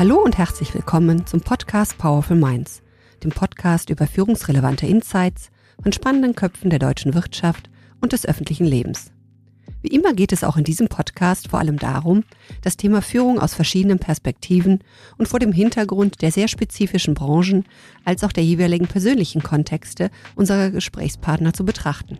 Hallo und herzlich willkommen zum Podcast Powerful Minds, dem Podcast über führungsrelevante Insights von spannenden Köpfen der deutschen Wirtschaft und des öffentlichen Lebens. Wie immer geht es auch in diesem Podcast vor allem darum, das Thema Führung aus verschiedenen Perspektiven und vor dem Hintergrund der sehr spezifischen Branchen als auch der jeweiligen persönlichen Kontexte unserer Gesprächspartner zu betrachten.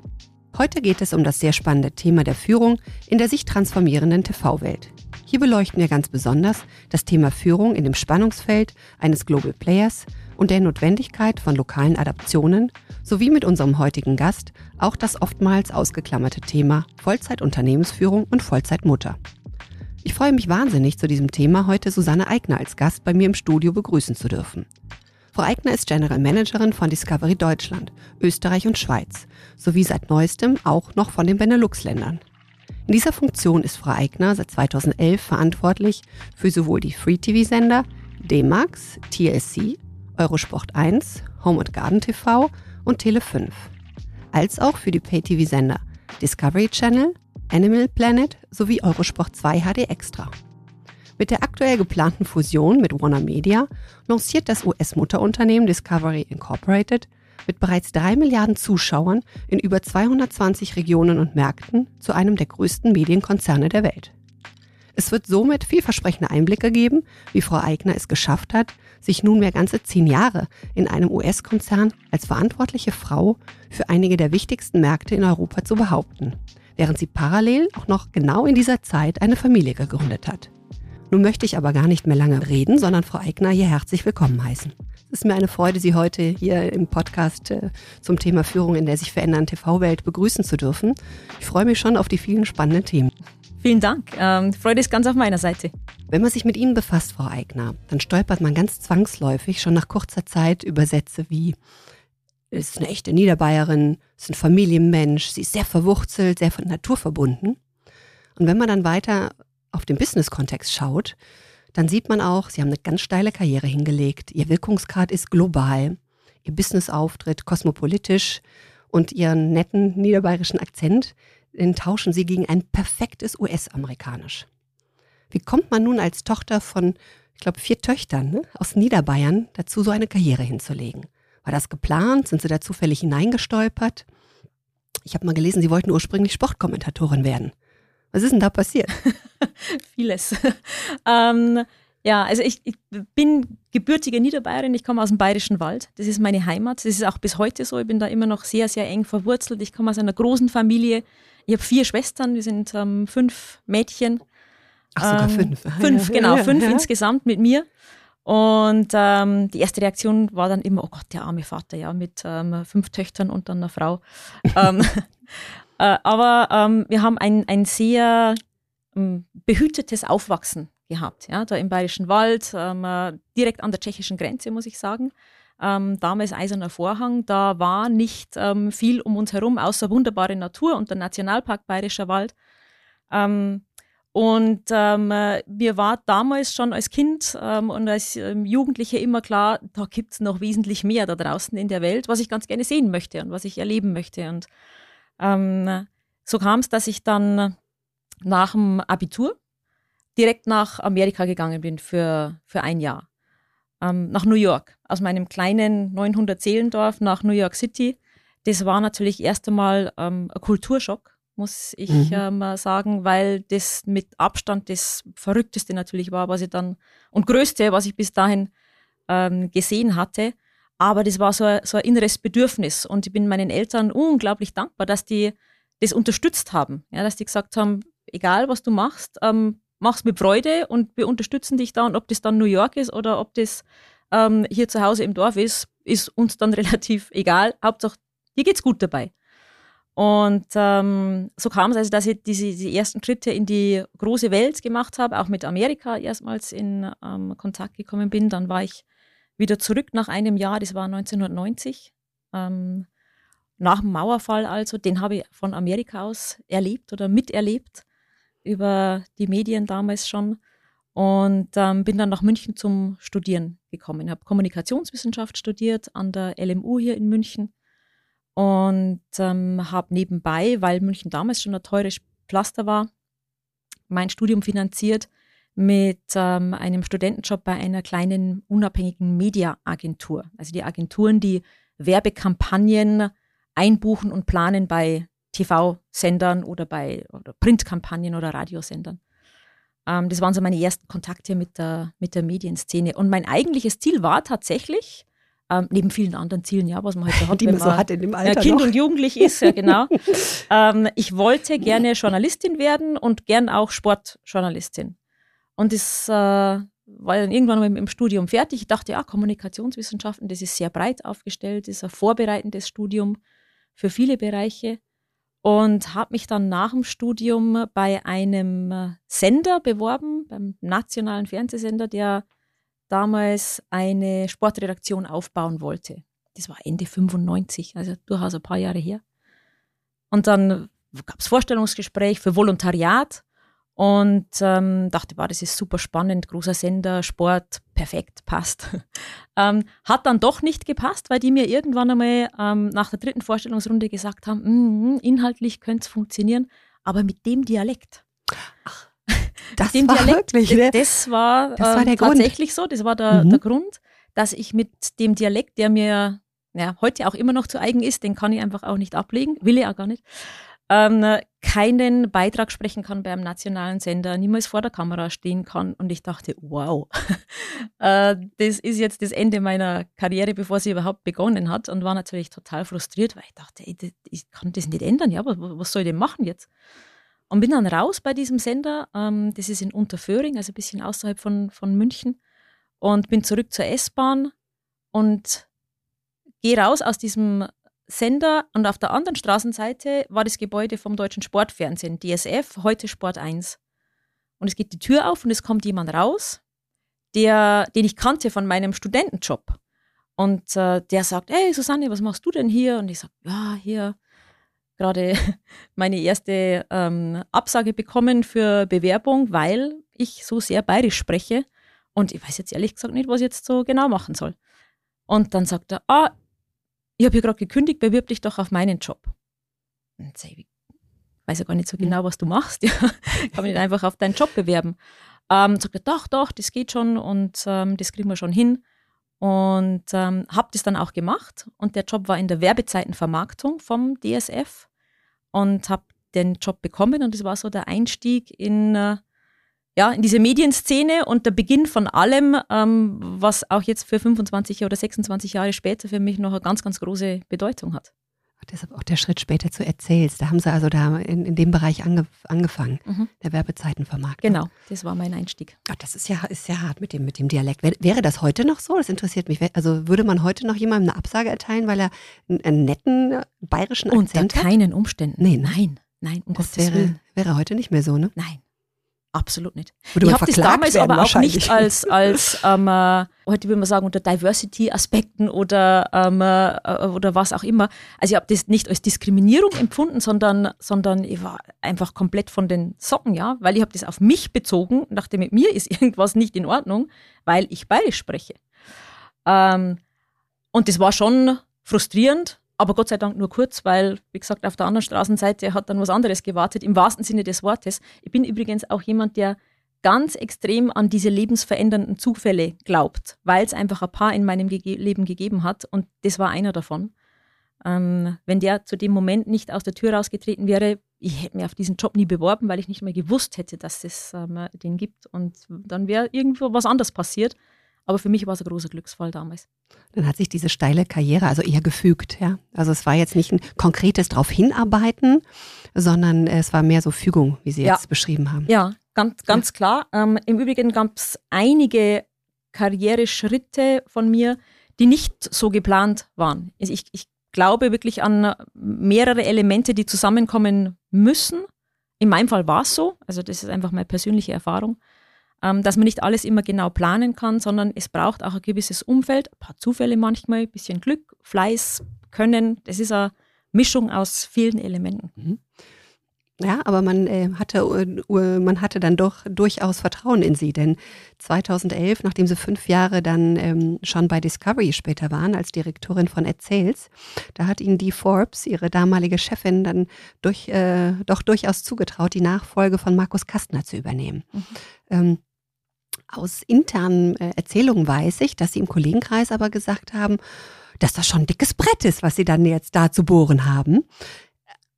Heute geht es um das sehr spannende Thema der Führung in der sich transformierenden TV-Welt. Hier beleuchten wir ganz besonders das Thema Führung in dem Spannungsfeld eines Global Players und der Notwendigkeit von lokalen Adaptionen sowie mit unserem heutigen Gast auch das oftmals ausgeklammerte Thema Vollzeitunternehmensführung und Vollzeitmutter. Ich freue mich wahnsinnig, zu diesem Thema heute Susanne Eigner als Gast bei mir im Studio begrüßen zu dürfen. Frau Eigner ist General Managerin von Discovery Deutschland, Österreich und Schweiz sowie seit neuestem auch noch von den Benelux-Ländern. In dieser Funktion ist Frau Eigner seit 2011 verantwortlich für sowohl die Free-TV-Sender D-Max, TLC, Eurosport 1, Home and Garden TV und Tele 5, als auch für die Pay-TV-Sender Discovery Channel, Animal Planet sowie Eurosport 2 HD Extra. Mit der aktuell geplanten Fusion mit Warner Media lanciert das US-Mutterunternehmen Discovery Incorporated mit bereits drei Milliarden Zuschauern in über 220 Regionen und Märkten zu einem der größten Medienkonzerne der Welt. Es wird somit vielversprechende Einblicke geben, wie Frau Eigner es geschafft hat, sich nunmehr ganze zehn Jahre in einem US-Konzern als verantwortliche Frau für einige der wichtigsten Märkte in Europa zu behaupten, während sie parallel auch noch genau in dieser Zeit eine Familie gegründet hat. Nun möchte ich aber gar nicht mehr lange reden, sondern Frau Eigner hier herzlich willkommen heißen. Es ist mir eine Freude, Sie heute hier im Podcast äh, zum Thema Führung in der sich verändernden TV-Welt begrüßen zu dürfen. Ich freue mich schon auf die vielen spannenden Themen. Vielen Dank. Ähm, Freude ist ganz auf meiner Seite. Wenn man sich mit Ihnen befasst, Frau Eigner, dann stolpert man ganz zwangsläufig schon nach kurzer Zeit über Sätze wie ist eine echte Niederbayerin, ist ein Familienmensch, sie ist sehr verwurzelt, sehr von Natur verbunden. Und wenn man dann weiter auf den Business-Kontext schaut, dann sieht man auch, sie haben eine ganz steile Karriere hingelegt. Ihr Wirkungsgrad ist global. Ihr Business-Auftritt kosmopolitisch und ihren netten niederbayerischen Akzent, den tauschen sie gegen ein perfektes US-Amerikanisch. Wie kommt man nun als Tochter von, ich glaube, vier Töchtern ne, aus Niederbayern dazu, so eine Karriere hinzulegen? War das geplant? Sind Sie da zufällig hineingestolpert? Ich habe mal gelesen, Sie wollten ursprünglich Sportkommentatorin werden. Was ist denn da passiert? Vieles. ähm, ja, also ich, ich, bin gebürtige Niederbayerin, ich komme aus dem Bayerischen Wald. Das ist meine Heimat. Das ist auch bis heute so. Ich bin da immer noch sehr, sehr eng verwurzelt. Ich komme aus einer großen Familie. Ich habe vier Schwestern, wir sind ähm, fünf Mädchen. Ach, sogar ähm, fünf. Fünf, genau, fünf insgesamt mit mir. Und ähm, die erste Reaktion war dann immer, oh Gott, der arme Vater, ja, mit ähm, fünf Töchtern und dann einer Frau. ähm, äh, aber ähm, wir haben ein, ein sehr ähm, behütetes Aufwachsen gehabt, ja, da im Bayerischen Wald, ähm, äh, direkt an der tschechischen Grenze, muss ich sagen. Ähm, damals Eiserner Vorhang, da war nicht ähm, viel um uns herum, außer wunderbare Natur und der Nationalpark Bayerischer Wald. Ähm, und ähm, äh, mir war damals schon als Kind ähm, und als ähm, Jugendliche immer klar, da gibt es noch wesentlich mehr da draußen in der Welt, was ich ganz gerne sehen möchte und was ich erleben möchte. Und ähm, so kam es, dass ich dann nach dem Abitur direkt nach Amerika gegangen bin für, für ein Jahr. Ähm, nach New York, aus meinem kleinen 900 Seelendorf nach New York City. Das war natürlich erst einmal ähm, ein Kulturschock, muss ich mhm. ähm, sagen, weil das mit Abstand das Verrückteste natürlich war, was ich dann und Größte, was ich bis dahin ähm, gesehen hatte. Aber das war so ein, so ein inneres Bedürfnis und ich bin meinen Eltern unglaublich dankbar, dass die das unterstützt haben. Ja, dass die gesagt haben, egal was du machst, ähm, mach's mit Freude und wir unterstützen dich da. Und ob das dann New York ist oder ob das ähm, hier zu Hause im Dorf ist, ist uns dann relativ egal. Hauptsache, dir geht's gut dabei. Und ähm, so kam es also, dass ich diese, diese ersten Schritte in die große Welt gemacht habe, auch mit Amerika erstmals in ähm, Kontakt gekommen bin. Dann war ich wieder zurück nach einem Jahr, das war 1990, ähm, nach dem Mauerfall also, den habe ich von Amerika aus erlebt oder miterlebt, über die Medien damals schon. Und ähm, bin dann nach München zum Studieren gekommen. Ich habe Kommunikationswissenschaft studiert an der LMU hier in München und ähm, habe nebenbei, weil München damals schon ein teures Pflaster war, mein Studium finanziert mit ähm, einem Studentenjob bei einer kleinen unabhängigen Mediaagentur. Also die Agenturen, die Werbekampagnen einbuchen und planen bei TV-Sendern oder bei oder Printkampagnen oder Radiosendern. Ähm, das waren so meine ersten Kontakte mit der, mit der Medienszene. Und mein eigentliches Ziel war tatsächlich, ähm, neben vielen anderen Zielen, ja, was man heute hat, die man, man so hat in dem Alter ja, Kind noch. und Jugendlich ist, ja genau. ähm, ich wollte gerne Journalistin werden und gern auch Sportjournalistin. Und das äh, war dann irgendwann im, im Studium fertig. Ich dachte, ja, Kommunikationswissenschaften, das ist sehr breit aufgestellt, das ist ein vorbereitendes Studium für viele Bereiche und habe mich dann nach dem Studium bei einem äh, Sender beworben, beim nationalen Fernsehsender, der damals eine Sportredaktion aufbauen wollte. Das war Ende 95, also durchaus ein paar Jahre her. Und dann gab es Vorstellungsgespräch für Volontariat und ähm, dachte, wow, das ist super spannend, großer Sender, Sport, perfekt, passt. ähm, hat dann doch nicht gepasst, weil die mir irgendwann einmal ähm, nach der dritten Vorstellungsrunde gesagt haben, mm, inhaltlich könnte es funktionieren, aber mit dem Dialekt. Ach, das dem war Dialekt, wirklich, ne? Das war, das war der tatsächlich Grund. so, das war der, mhm. der Grund, dass ich mit dem Dialekt, der mir ja, heute auch immer noch zu eigen ist, den kann ich einfach auch nicht ablegen, will ich auch gar nicht ähm, keinen Beitrag sprechen kann beim nationalen Sender, niemals vor der Kamera stehen kann. Und ich dachte, wow, äh, das ist jetzt das Ende meiner Karriere, bevor sie überhaupt begonnen hat. Und war natürlich total frustriert, weil ich dachte, ey, ich kann das nicht ändern. Ja, was, was soll ich denn machen jetzt? Und bin dann raus bei diesem Sender. Ähm, das ist in Unterföhring, also ein bisschen außerhalb von, von München. Und bin zurück zur S-Bahn und gehe raus aus diesem Sender und auf der anderen Straßenseite war das Gebäude vom Deutschen Sportfernsehen, DSF, heute Sport 1. Und es geht die Tür auf und es kommt jemand raus, der, den ich kannte von meinem Studentenjob. Und äh, der sagt, hey Susanne, was machst du denn hier? Und ich sage, ja, hier gerade meine erste ähm, Absage bekommen für Bewerbung, weil ich so sehr bayerisch spreche. Und ich weiß jetzt ehrlich gesagt nicht, was ich jetzt so genau machen soll. Und dann sagt er, ah, ich habe hier gerade gekündigt, bewirb dich doch auf meinen Job. Und ich weiß ja gar nicht so genau, was du machst. Ja. Ich kann mich nicht einfach auf deinen Job bewerben. Ähm, sagt er, doch, doch, das geht schon und ähm, das kriegen wir schon hin. Und ähm, habe das dann auch gemacht. Und der Job war in der Werbezeitenvermarktung vom DSF und habe den Job bekommen. Und das war so der Einstieg in äh, ja, in diese Medienszene und der Beginn von allem, ähm, was auch jetzt für 25 oder 26 Jahre später für mich noch eine ganz, ganz große Bedeutung hat. Deshalb auch der Schritt später zu Erzählst. Da haben Sie also da in, in dem Bereich ange, angefangen, mhm. der Werbezeitenvermarktung. Genau, das war mein Einstieg. Ach, das ist ja, ist ja hart mit dem, mit dem Dialekt. Wäre das heute noch so? Das interessiert mich. Also würde man heute noch jemandem eine Absage erteilen, weil er einen, einen netten äh, bayerischen Akzent Unter keinen Umständen. Nee, ne? nein, nein, um das wäre, wäre heute nicht mehr so, ne? Nein. Absolut nicht. Würde ich habe das damals aber auch nicht als, als ähm, äh, heute würde man sagen, unter Diversity-Aspekten oder, ähm, äh, oder was auch immer. Also ich habe das nicht als Diskriminierung empfunden, sondern, sondern ich war einfach komplett von den Socken, ja, weil ich habe das auf mich bezogen und dachte, mit mir ist irgendwas nicht in Ordnung, weil ich bayerisch spreche. Ähm, und das war schon frustrierend, aber Gott sei Dank nur kurz, weil, wie gesagt, auf der anderen Straßenseite hat dann was anderes gewartet, im wahrsten Sinne des Wortes. Ich bin übrigens auch jemand, der ganz extrem an diese lebensverändernden Zufälle glaubt, weil es einfach ein paar in meinem Ge Leben gegeben hat und das war einer davon. Ähm, wenn der zu dem Moment nicht aus der Tür rausgetreten wäre, ich hätte mir auf diesen Job nie beworben, weil ich nicht mehr gewusst hätte, dass es ähm, den gibt und dann wäre irgendwo was anderes passiert. Aber für mich war es ein großer Glücksfall damals. Dann hat sich diese steile Karriere also eher gefügt, ja. Also es war jetzt nicht ein konkretes darauf hinarbeiten, sondern es war mehr so Fügung, wie Sie ja. jetzt beschrieben haben. Ja, ganz, ganz ja. klar. Ähm, Im Übrigen gab es einige Karriereschritte von mir, die nicht so geplant waren. Ich, ich glaube wirklich an mehrere Elemente, die zusammenkommen müssen. In meinem Fall war es so, also das ist einfach meine persönliche Erfahrung ähm, dass man nicht alles immer genau planen kann, sondern es braucht auch ein gewisses Umfeld, ein paar Zufälle manchmal, ein bisschen Glück, Fleiß, Können. Das ist eine Mischung aus vielen Elementen. Mhm. Ja, aber man äh, hatte, äh, man hatte dann doch durchaus Vertrauen in sie, denn 2011, nachdem sie fünf Jahre dann ähm, schon bei Discovery später waren als Direktorin von Erzähls, da hat ihnen die Forbes, ihre damalige Chefin, dann durch, äh, doch durchaus zugetraut, die Nachfolge von Markus Kastner zu übernehmen. Mhm. Ähm, aus internen äh, Erzählungen weiß ich, dass Sie im Kollegenkreis aber gesagt haben, dass das schon ein dickes Brett ist, was Sie dann jetzt da zu bohren haben.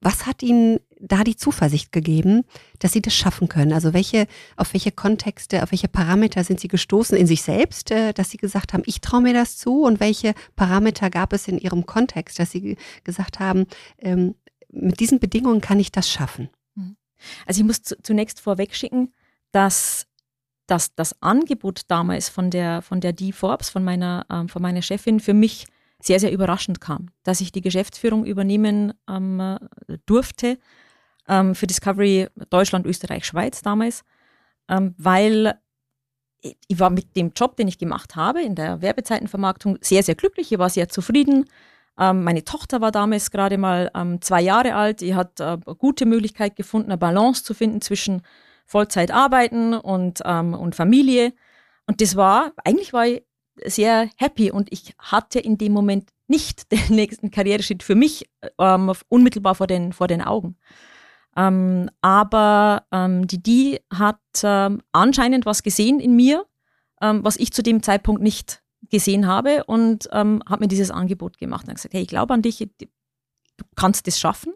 Was hat Ihnen da die Zuversicht gegeben, dass Sie das schaffen können? Also welche, auf welche Kontexte, auf welche Parameter sind Sie gestoßen in sich selbst, äh, dass Sie gesagt haben, ich traue mir das zu? Und welche Parameter gab es in Ihrem Kontext, dass Sie gesagt haben, ähm, mit diesen Bedingungen kann ich das schaffen? Mhm. Also ich muss zunächst vorweg schicken, dass dass das Angebot damals von der, von der Dee Forbes, von meiner, ähm, von meiner Chefin, für mich sehr, sehr überraschend kam, dass ich die Geschäftsführung übernehmen ähm, durfte ähm, für Discovery Deutschland, Österreich, Schweiz damals, ähm, weil ich war mit dem Job, den ich gemacht habe in der Werbezeitenvermarktung, sehr, sehr glücklich. Ich war sehr zufrieden. Ähm, meine Tochter war damals gerade mal ähm, zwei Jahre alt. Die hat äh, eine gute Möglichkeit gefunden, eine Balance zu finden zwischen Vollzeit arbeiten und, ähm, und Familie. Und das war, eigentlich war ich sehr happy und ich hatte in dem Moment nicht den nächsten Karriereschritt für mich ähm, unmittelbar vor den, vor den Augen. Ähm, aber ähm, die die hat ähm, anscheinend was gesehen in mir, ähm, was ich zu dem Zeitpunkt nicht gesehen habe und ähm, hat mir dieses Angebot gemacht und gesagt, hey, ich glaube an dich, du kannst das schaffen.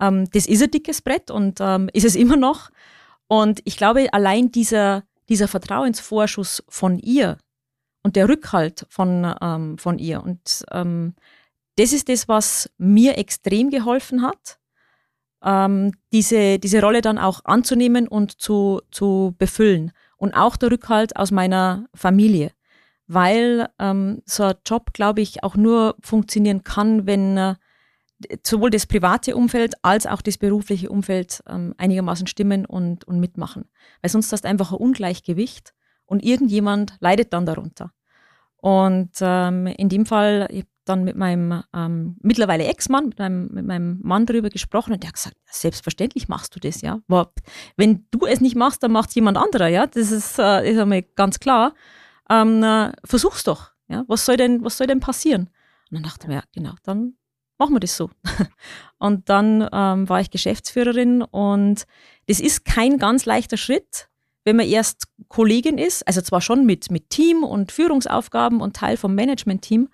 Ähm, das ist ein dickes Brett und ist es immer noch. Und ich glaube, allein dieser, dieser Vertrauensvorschuss von ihr, und der Rückhalt von, ähm, von ihr. Und ähm, das ist das, was mir extrem geholfen hat, ähm, diese, diese Rolle dann auch anzunehmen und zu, zu befüllen. Und auch der Rückhalt aus meiner Familie. Weil ähm, so ein Job, glaube ich, auch nur funktionieren kann, wenn äh, sowohl das private Umfeld als auch das berufliche Umfeld ähm, einigermaßen stimmen und, und mitmachen. Weil sonst hast du einfach ein Ungleichgewicht und irgendjemand leidet dann darunter. Und ähm, in dem Fall, ich habe dann mit meinem ähm, mittlerweile Ex-Mann, mit meinem, mit meinem Mann darüber gesprochen und der hat gesagt, selbstverständlich machst du das, ja. Aber wenn du es nicht machst, dann macht jemand anderer, ja. Das ist, äh, ist einmal ganz klar. Ähm, äh, versuch's doch, ja. Was soll denn, was soll denn passieren? Und dann dachte ich mir, ja, genau, dann machen wir das so. und dann ähm, war ich Geschäftsführerin und das ist kein ganz leichter Schritt, wenn man erst Kollegin ist, also zwar schon mit, mit Team und Führungsaufgaben und Teil vom Management-Team,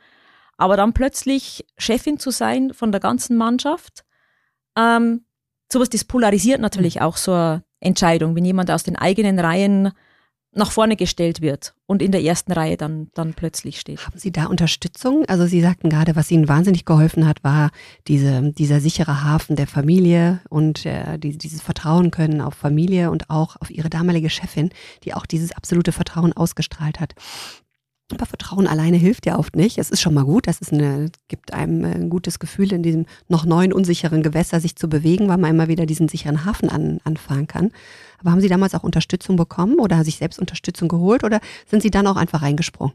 aber dann plötzlich Chefin zu sein von der ganzen Mannschaft, ähm, sowas, das polarisiert natürlich auch so eine Entscheidung, wenn jemand aus den eigenen Reihen nach vorne gestellt wird und in der ersten Reihe dann, dann plötzlich steht. Haben Sie da Unterstützung? Also Sie sagten gerade, was Ihnen wahnsinnig geholfen hat, war diese, dieser sichere Hafen der Familie und äh, die, dieses Vertrauen können auf Familie und auch auf Ihre damalige Chefin, die auch dieses absolute Vertrauen ausgestrahlt hat. Aber Vertrauen alleine hilft ja oft nicht. Es ist schon mal gut, das ist eine, gibt einem ein gutes Gefühl, in diesem noch neuen, unsicheren Gewässer sich zu bewegen, weil man immer wieder diesen sicheren Hafen an, anfahren kann. Aber haben Sie damals auch Unterstützung bekommen oder sich selbst Unterstützung geholt oder sind Sie dann auch einfach reingesprungen?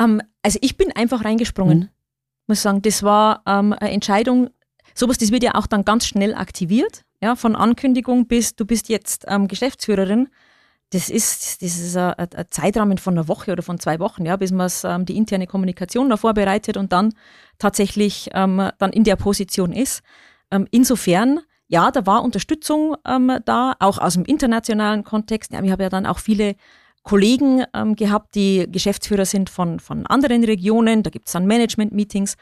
Um, ähm, also ich bin einfach reingesprungen. Mhm. Muss sagen, das war um, ähm, eine Entscheidung. Sowas, das wird ja auch dann ganz schnell aktiviert. Ja, von Ankündigung bis du bist jetzt ähm, Geschäftsführerin das ist, das ist ein, ein, Zeitrahmen von einer Woche oder von zwei Wochen, ja, bis man ähm, die interne Kommunikation da vorbereitet und dann tatsächlich ähm, dann in der Position ist. Ähm, insofern, ja, da war Unterstützung ähm, da, auch aus dem internationalen Kontext. Ja, ich habe ja dann auch viele Kollegen ähm, gehabt, die Geschäftsführer sind von, von anderen Regionen. Da gibt es dann Management-Meetings.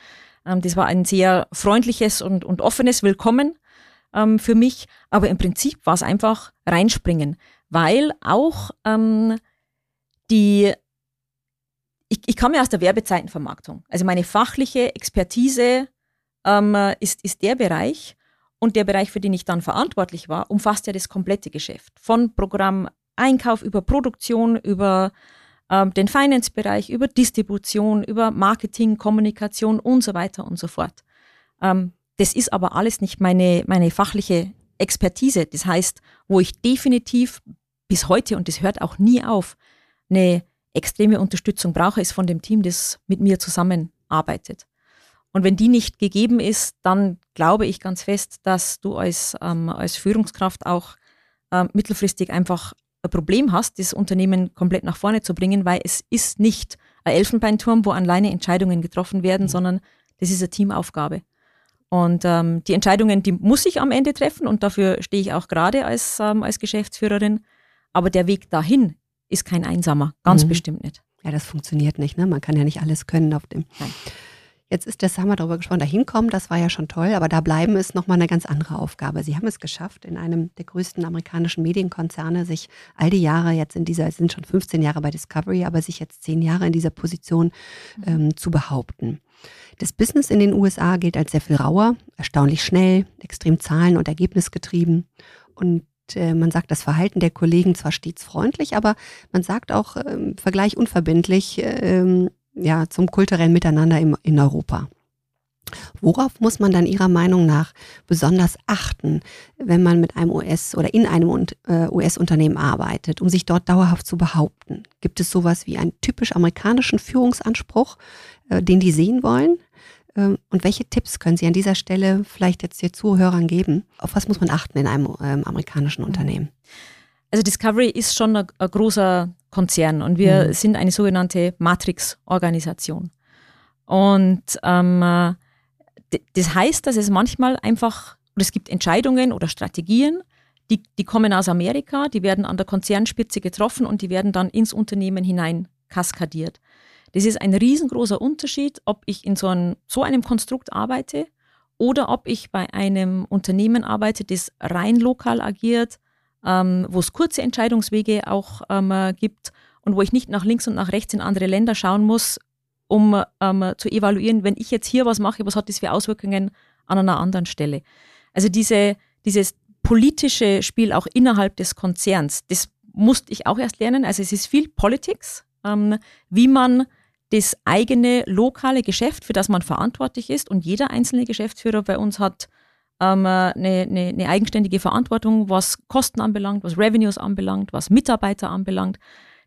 Ähm, das war ein sehr freundliches und, und offenes Willkommen ähm, für mich. Aber im Prinzip war es einfach reinspringen weil auch ähm, die, ich, ich komme ja aus der Werbezeitenvermarktung. Also meine fachliche Expertise ähm, ist, ist der Bereich und der Bereich, für den ich dann verantwortlich war, umfasst ja das komplette Geschäft. Von Programm Einkauf über Produktion, über ähm, den Finance-Bereich, über Distribution, über Marketing, Kommunikation und so weiter und so fort. Ähm, das ist aber alles nicht meine, meine fachliche Expertise. Das heißt, wo ich definitiv bis heute, und das hört auch nie auf, eine extreme Unterstützung brauche, ist von dem Team, das mit mir zusammenarbeitet. Und wenn die nicht gegeben ist, dann glaube ich ganz fest, dass du als, ähm, als Führungskraft auch ähm, mittelfristig einfach ein Problem hast, das Unternehmen komplett nach vorne zu bringen, weil es ist nicht ein Elfenbeinturm, wo alleine Entscheidungen getroffen werden, mhm. sondern das ist eine Teamaufgabe. Und ähm, die Entscheidungen, die muss ich am Ende treffen und dafür stehe ich auch gerade als, ähm, als Geschäftsführerin. Aber der Weg dahin ist kein Einsamer, ganz mhm. bestimmt nicht. Ja, das funktioniert nicht. Ne? Man kann ja nicht alles können auf dem. Nein. Jetzt ist das, haben wir darüber gesprochen, da hinkommen, das war ja schon toll, aber da bleiben ist nochmal eine ganz andere Aufgabe. Sie haben es geschafft, in einem der größten amerikanischen Medienkonzerne sich all die Jahre jetzt in dieser, es sind schon 15 Jahre bei Discovery, aber sich jetzt zehn Jahre in dieser Position mhm. ähm, zu behaupten. Das Business in den USA gilt als sehr viel rauer, erstaunlich schnell, extrem zahlen- und ergebnisgetrieben. Und äh, man sagt das Verhalten der Kollegen zwar stets freundlich, aber man sagt auch im ähm, Vergleich unverbindlich, ähm, ja, zum kulturellen Miteinander im, in Europa. Worauf muss man dann Ihrer Meinung nach besonders achten, wenn man mit einem US- oder in einem äh, US-Unternehmen arbeitet, um sich dort dauerhaft zu behaupten? Gibt es sowas wie einen typisch amerikanischen Führungsanspruch, äh, den die sehen wollen? Ähm, und welche Tipps können Sie an dieser Stelle vielleicht jetzt den Zuhörern geben? Auf was muss man achten in einem ähm, amerikanischen Unternehmen? Also Discovery ist schon ein, ein großer Konzern und wir mhm. sind eine sogenannte Matrix-Organisation. Und ähm, äh, das heißt, dass es manchmal einfach, oder es gibt Entscheidungen oder Strategien, die, die kommen aus Amerika, die werden an der Konzernspitze getroffen und die werden dann ins Unternehmen hinein kaskadiert. Das ist ein riesengroßer Unterschied, ob ich in so, ein, so einem Konstrukt arbeite oder ob ich bei einem Unternehmen arbeite, das rein lokal agiert, ähm, wo es kurze Entscheidungswege auch ähm, gibt und wo ich nicht nach links und nach rechts in andere Länder schauen muss, um ähm, zu evaluieren, wenn ich jetzt hier was mache, was hat das für Auswirkungen an einer anderen Stelle. Also diese, dieses politische Spiel auch innerhalb des Konzerns, das musste ich auch erst lernen. Also es ist viel Politics, ähm, wie man das eigene lokale Geschäft, für das man verantwortlich ist und jeder einzelne Geschäftsführer bei uns hat ähm, eine, eine, eine eigenständige Verantwortung, was Kosten anbelangt, was Revenues anbelangt, was Mitarbeiter anbelangt.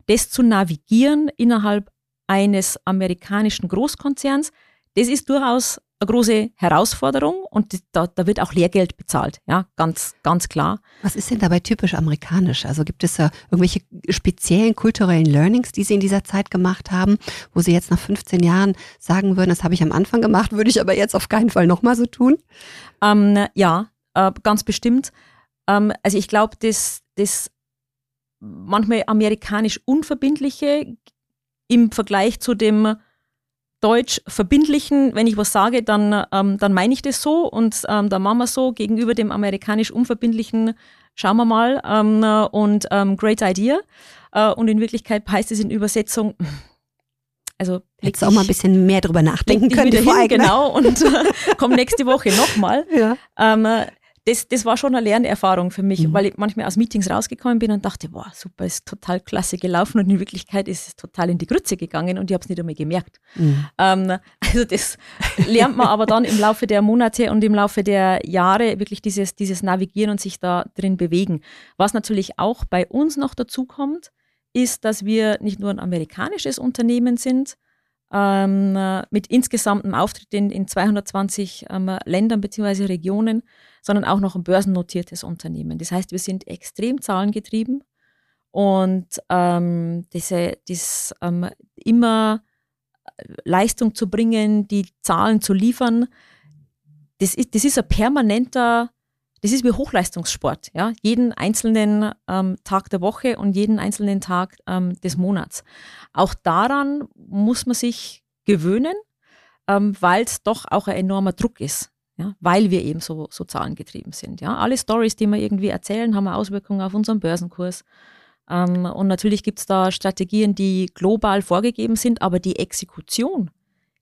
Das zu navigieren innerhalb eines amerikanischen Großkonzerns, das ist durchaus eine große Herausforderung und da, da wird auch Lehrgeld bezahlt, ja, ganz, ganz klar. Was ist denn dabei typisch amerikanisch? Also gibt es da irgendwelche speziellen kulturellen Learnings, die Sie in dieser Zeit gemacht haben, wo Sie jetzt nach 15 Jahren sagen würden, das habe ich am Anfang gemacht, würde ich aber jetzt auf keinen Fall nochmal so tun? Ähm, ja, äh, ganz bestimmt. Ähm, also ich glaube, das, das manchmal amerikanisch Unverbindliche im Vergleich zu dem deutsch verbindlichen, wenn ich was sage, dann, ähm, dann meine ich das so und ähm, dann machen wir so gegenüber dem amerikanisch unverbindlichen, schauen wir mal ähm, und ähm, great idea. Äh, und in Wirklichkeit heißt es in Übersetzung, also Hättest auch mal ein bisschen mehr drüber nachdenken können. Hin, genau, und äh, komm nächste Woche nochmal. Ja. Ähm, das, das war schon eine Lernerfahrung für mich, mhm. weil ich manchmal aus Meetings rausgekommen bin und dachte, boah, super, ist total klasse gelaufen und in Wirklichkeit ist es total in die Grütze gegangen und ich habe es nicht einmal gemerkt. Mhm. Ähm, also das lernt man aber dann im Laufe der Monate und im Laufe der Jahre wirklich dieses, dieses Navigieren und sich da drin bewegen. Was natürlich auch bei uns noch dazu kommt, ist, dass wir nicht nur ein amerikanisches Unternehmen sind, ähm, mit insgesamtem Auftritt in, in 220 ähm, Ländern bzw. Regionen, sondern auch noch ein börsennotiertes Unternehmen. Das heißt, wir sind extrem zahlengetrieben und ähm, diese, das, ähm, immer Leistung zu bringen, die Zahlen zu liefern, das ist, das ist ein permanenter, das ist wie Hochleistungssport, ja, jeden einzelnen ähm, Tag der Woche und jeden einzelnen Tag ähm, des Monats. Auch daran muss man sich gewöhnen, ähm, weil es doch auch ein enormer Druck ist ja, weil wir eben so, so zahlengetrieben sind. Ja. Alle Stories, die wir irgendwie erzählen, haben Auswirkungen auf unseren Börsenkurs. Ähm, und natürlich gibt es da Strategien, die global vorgegeben sind, aber die Exekution,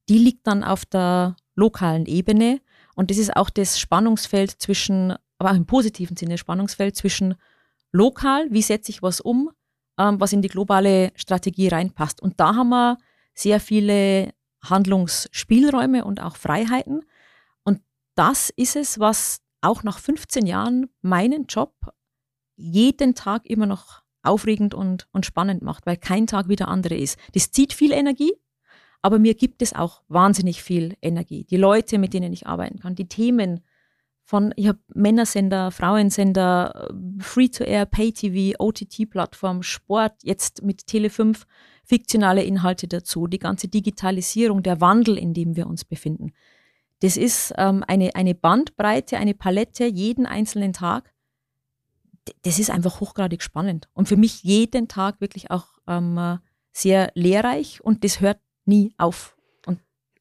die liegt dann auf der lokalen Ebene. Und das ist auch das Spannungsfeld zwischen, aber auch im positiven Sinne Spannungsfeld zwischen lokal, wie setze ich was um, ähm, was in die globale Strategie reinpasst. Und da haben wir sehr viele Handlungsspielräume und auch Freiheiten das ist es, was auch nach 15 Jahren meinen Job jeden Tag immer noch aufregend und, und spannend macht, weil kein Tag wie der andere ist. Das zieht viel Energie, aber mir gibt es auch wahnsinnig viel Energie. Die Leute, mit denen ich arbeiten kann, die Themen von, ich habe Männersender, Frauensender, Free-to-Air, Pay-TV, OTT-Plattform, Sport, jetzt mit Tele5, fiktionale Inhalte dazu, die ganze Digitalisierung, der Wandel, in dem wir uns befinden. Das ist ähm, eine, eine Bandbreite, eine Palette jeden einzelnen Tag. das ist einfach hochgradig spannend und für mich jeden Tag wirklich auch ähm, sehr lehrreich und das hört nie auf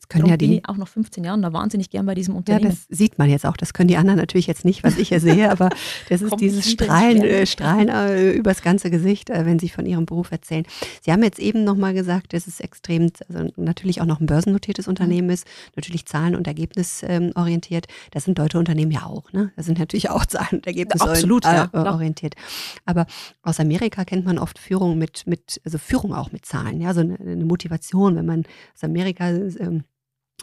können Darum ja die bin ich auch noch 15 Jahren da wahnsinnig gern bei diesem Unternehmen. Ja, das sieht man jetzt auch. Das können die anderen natürlich jetzt nicht, was ich hier sehe, aber das ist dieses Strahlen, äh, Strahlen äh, übers ganze Gesicht, äh, wenn Sie von Ihrem Beruf erzählen. Sie haben jetzt eben nochmal gesagt, dass es extrem, also natürlich auch noch ein börsennotiertes Unternehmen ist, natürlich Zahlen- und Ergebnisorientiert. Ähm, das sind deutsche Unternehmen ja auch, ne? Das sind natürlich auch Zahlen- und Ergebnisorientiert. Ja, aber aus Amerika kennt man oft Führung mit, mit, also Führung auch mit Zahlen, ja, so eine, eine Motivation, wenn man aus Amerika ähm,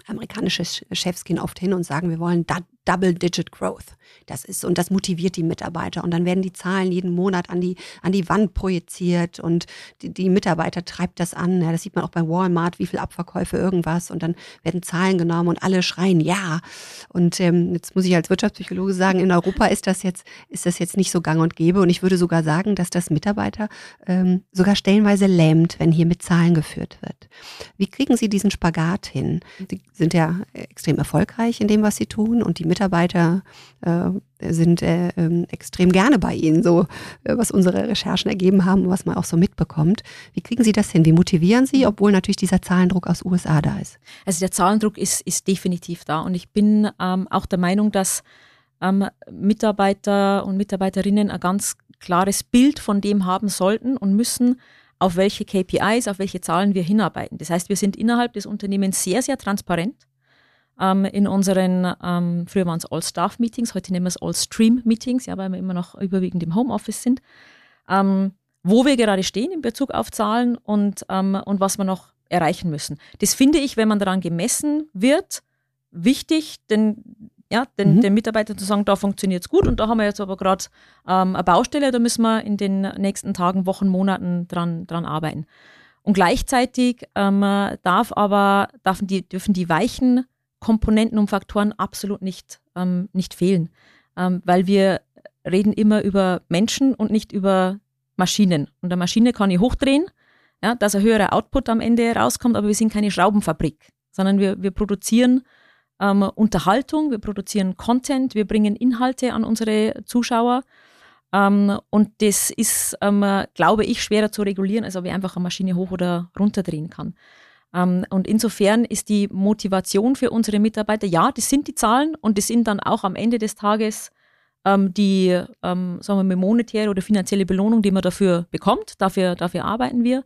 amerikanische Chefs gehen oft hin und sagen, wir wollen Double-Digit Growth. Das ist, und das motiviert die Mitarbeiter. Und dann werden die Zahlen jeden Monat an die, an die Wand projiziert und die, die Mitarbeiter treibt das an. Ja, das sieht man auch bei Walmart, wie viel Abverkäufe, irgendwas. Und dann werden Zahlen genommen und alle schreien ja. Und ähm, jetzt muss ich als Wirtschaftspsychologe sagen, in Europa ist das jetzt, ist das jetzt nicht so gang und gäbe. Und ich würde sogar sagen, dass das Mitarbeiter ähm, sogar stellenweise lähmt, wenn hier mit Zahlen geführt wird. Wie kriegen Sie diesen Spagat hin? Sie sind ja extrem erfolgreich in dem, was Sie tun und die Mitarbeiter äh, sind äh, äh, extrem gerne bei Ihnen, so äh, was unsere Recherchen ergeben haben und was man auch so mitbekommt. Wie kriegen Sie das hin? Wie motivieren Sie, obwohl natürlich dieser Zahlendruck aus USA da ist? Also der Zahlendruck ist, ist definitiv da und ich bin ähm, auch der Meinung, dass ähm, Mitarbeiter und Mitarbeiterinnen ein ganz klares Bild von dem haben sollten und müssen, auf welche KPIs, auf welche Zahlen wir hinarbeiten. Das heißt, wir sind innerhalb des Unternehmens sehr, sehr transparent ähm, in unseren, ähm, früher waren es All-Staff-Meetings, heute nennen wir es All-Stream-Meetings, ja, weil wir immer noch überwiegend im Homeoffice sind, ähm, wo wir gerade stehen in Bezug auf Zahlen und, ähm, und was wir noch erreichen müssen. Das finde ich, wenn man daran gemessen wird, wichtig, denn ja, den, mhm. den Mitarbeitern zu sagen, da funktioniert es gut und da haben wir jetzt aber gerade ähm, eine Baustelle, da müssen wir in den nächsten Tagen, Wochen, Monaten dran, dran arbeiten. Und gleichzeitig ähm, darf aber, dürfen die, dürfen die weichen Komponenten und Faktoren absolut nicht, ähm, nicht fehlen. Ähm, weil wir reden immer über Menschen und nicht über Maschinen. Und eine Maschine kann ich hochdrehen, ja, dass ein höherer Output am Ende rauskommt, aber wir sind keine Schraubenfabrik, sondern wir, wir produzieren ähm, Unterhaltung, wir produzieren Content, wir bringen Inhalte an unsere Zuschauer. Ähm, und das ist, ähm, glaube ich, schwerer zu regulieren, als ob ich einfach eine Maschine hoch oder runterdrehen kann. Ähm, und insofern ist die Motivation für unsere Mitarbeiter, ja, das sind die Zahlen und das sind dann auch am Ende des Tages ähm, die, ähm, sagen wir mal, monetäre oder finanzielle Belohnung, die man dafür bekommt. Dafür, dafür arbeiten wir.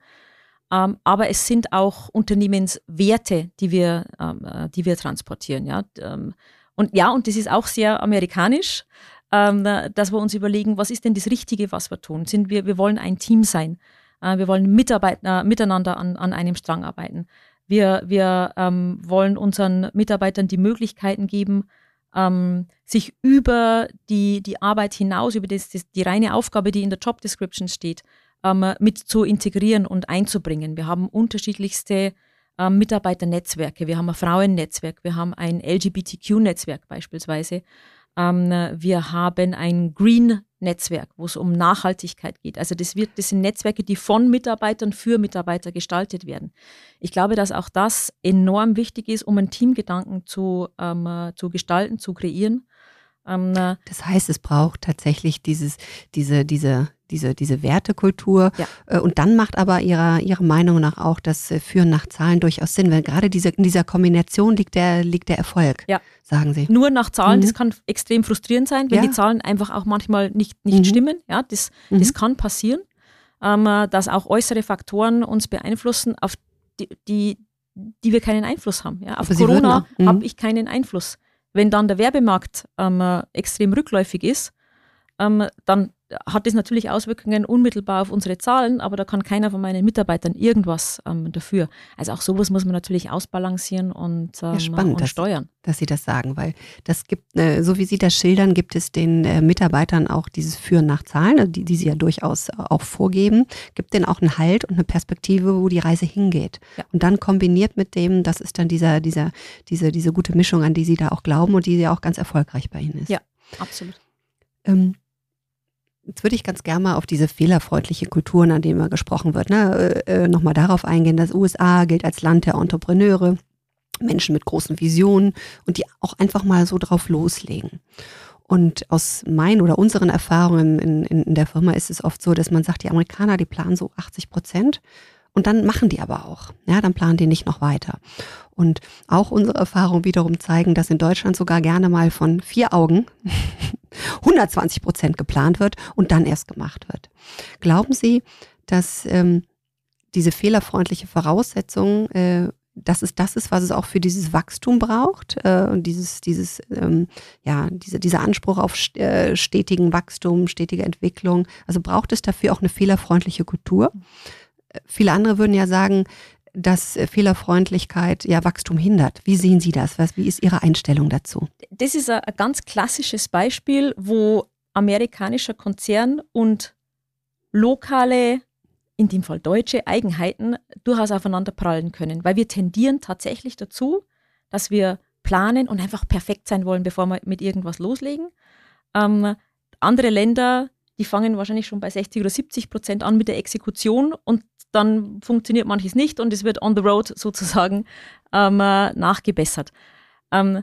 Ähm, aber es sind auch Unternehmenswerte, die wir, ähm, äh, die wir transportieren. Ja? Ähm, und ja, und das ist auch sehr amerikanisch, dass wir uns überlegen, was ist denn das Richtige, was wir tun? Sind wir, wir wollen ein Team sein. Äh, wir wollen Mitarbeiter, miteinander an, an einem Strang arbeiten. Wir, wir ähm, wollen unseren Mitarbeitern die Möglichkeiten geben, ähm, sich über die, die Arbeit hinaus, über das, das, die reine Aufgabe, die in der Job Description steht, ähm, mit zu integrieren und einzubringen. Wir haben unterschiedlichste ähm, Mitarbeiternetzwerke. Wir haben ein Frauennetzwerk, wir haben ein LGBTQ-Netzwerk beispielsweise. Ähm, wir haben ein Green-Netzwerk, wo es um Nachhaltigkeit geht. Also das, wird, das sind Netzwerke, die von Mitarbeitern für Mitarbeiter gestaltet werden. Ich glaube, dass auch das enorm wichtig ist, um einen Teamgedanken zu, ähm, zu gestalten, zu kreieren. Ähm, das heißt, es braucht tatsächlich dieses, diese, diese diese, diese Wertekultur. Ja. Äh, und dann macht aber ihrer, ihrer Meinung nach auch das äh, Führen nach Zahlen durchaus Sinn, weil gerade diese, in dieser Kombination liegt der, liegt der Erfolg, ja. sagen Sie. Nur nach Zahlen, mhm. das kann extrem frustrierend sein, wenn ja. die Zahlen einfach auch manchmal nicht, nicht mhm. stimmen. Ja, das, mhm. das kann passieren, ähm, dass auch äußere Faktoren uns beeinflussen, auf die, die, die wir keinen Einfluss haben. Ja, auf aber Corona mhm. habe ich keinen Einfluss. Wenn dann der Werbemarkt ähm, extrem rückläufig ist, ähm, dann hat das natürlich Auswirkungen unmittelbar auf unsere Zahlen, aber da kann keiner von meinen Mitarbeitern irgendwas ähm, dafür. Also auch sowas muss man natürlich ausbalancieren und, ähm, ja, spannend, und dass, steuern. Dass Sie das sagen, weil das gibt, äh, so wie Sie das schildern, gibt es den äh, Mitarbeitern auch dieses Führen nach Zahlen, also die, die Sie ja durchaus auch vorgeben, gibt denen auch einen Halt und eine Perspektive, wo die Reise hingeht. Ja. Und dann kombiniert mit dem, das ist dann dieser, dieser, diese, diese gute Mischung, an die Sie da auch glauben und die ja auch ganz erfolgreich bei Ihnen ist. Ja, absolut. Ähm, Jetzt würde ich ganz gerne mal auf diese fehlerfreundliche Kulturen, an denen immer gesprochen wird, ne, äh, äh nochmal darauf eingehen. Das USA gilt als Land der Entrepreneure, Menschen mit großen Visionen und die auch einfach mal so drauf loslegen. Und aus meinen oder unseren Erfahrungen in, in, in der Firma ist es oft so, dass man sagt, die Amerikaner, die planen so 80 Prozent. Und dann machen die aber auch. Ja, dann planen die nicht noch weiter. Und auch unsere Erfahrungen wiederum zeigen, dass in Deutschland sogar gerne mal von vier Augen 120 Prozent geplant wird und dann erst gemacht wird. Glauben Sie, dass ähm, diese fehlerfreundliche Voraussetzung äh, dass es das ist, was es auch für dieses Wachstum braucht äh, und dieses, dieses, ähm, ja, diese, dieser Anspruch auf äh, stetigen Wachstum, stetige Entwicklung. Also braucht es dafür auch eine fehlerfreundliche Kultur. Äh, viele andere würden ja sagen, dass äh, Fehlerfreundlichkeit ja Wachstum hindert. Wie sehen Sie das? Was, wie ist Ihre Einstellung dazu? Das ist ein, ganz klassisches Beispiel, wo amerikanischer Konzern und lokale in dem Fall deutsche Eigenheiten durchaus aufeinander prallen können, weil wir tendieren tatsächlich dazu, dass wir planen und einfach perfekt sein wollen, bevor wir mit irgendwas loslegen. Ähm, andere Länder, die fangen wahrscheinlich schon bei 60 oder 70 Prozent an mit der Exekution und dann funktioniert manches nicht und es wird on the road sozusagen ähm, äh, nachgebessert. Ähm,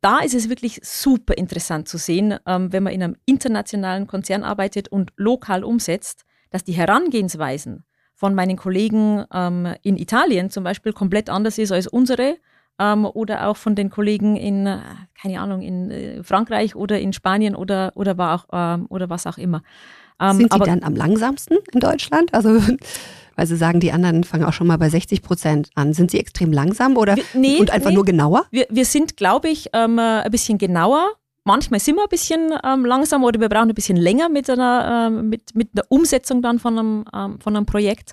da ist es wirklich super interessant zu sehen, ähm, wenn man in einem internationalen Konzern arbeitet und lokal umsetzt, dass die Herangehensweisen von meinen Kollegen ähm, in Italien zum Beispiel komplett anders ist als unsere ähm, oder auch von den Kollegen in, äh, keine Ahnung, in äh, Frankreich oder in Spanien oder, oder, war auch, ähm, oder was auch immer. Ähm, Sind Sie dann am langsamsten in Deutschland? Also weil Sie sagen, die anderen fangen auch schon mal bei 60 Prozent an. Sind Sie extrem langsam oder wir, nee, und einfach nee. nur genauer? Wir, wir sind, glaube ich, ähm, ein bisschen genauer manchmal sind wir ein bisschen ähm, langsam oder wir brauchen ein bisschen länger mit einer, ähm, mit, mit der Umsetzung dann von einem, ähm, von einem Projekt,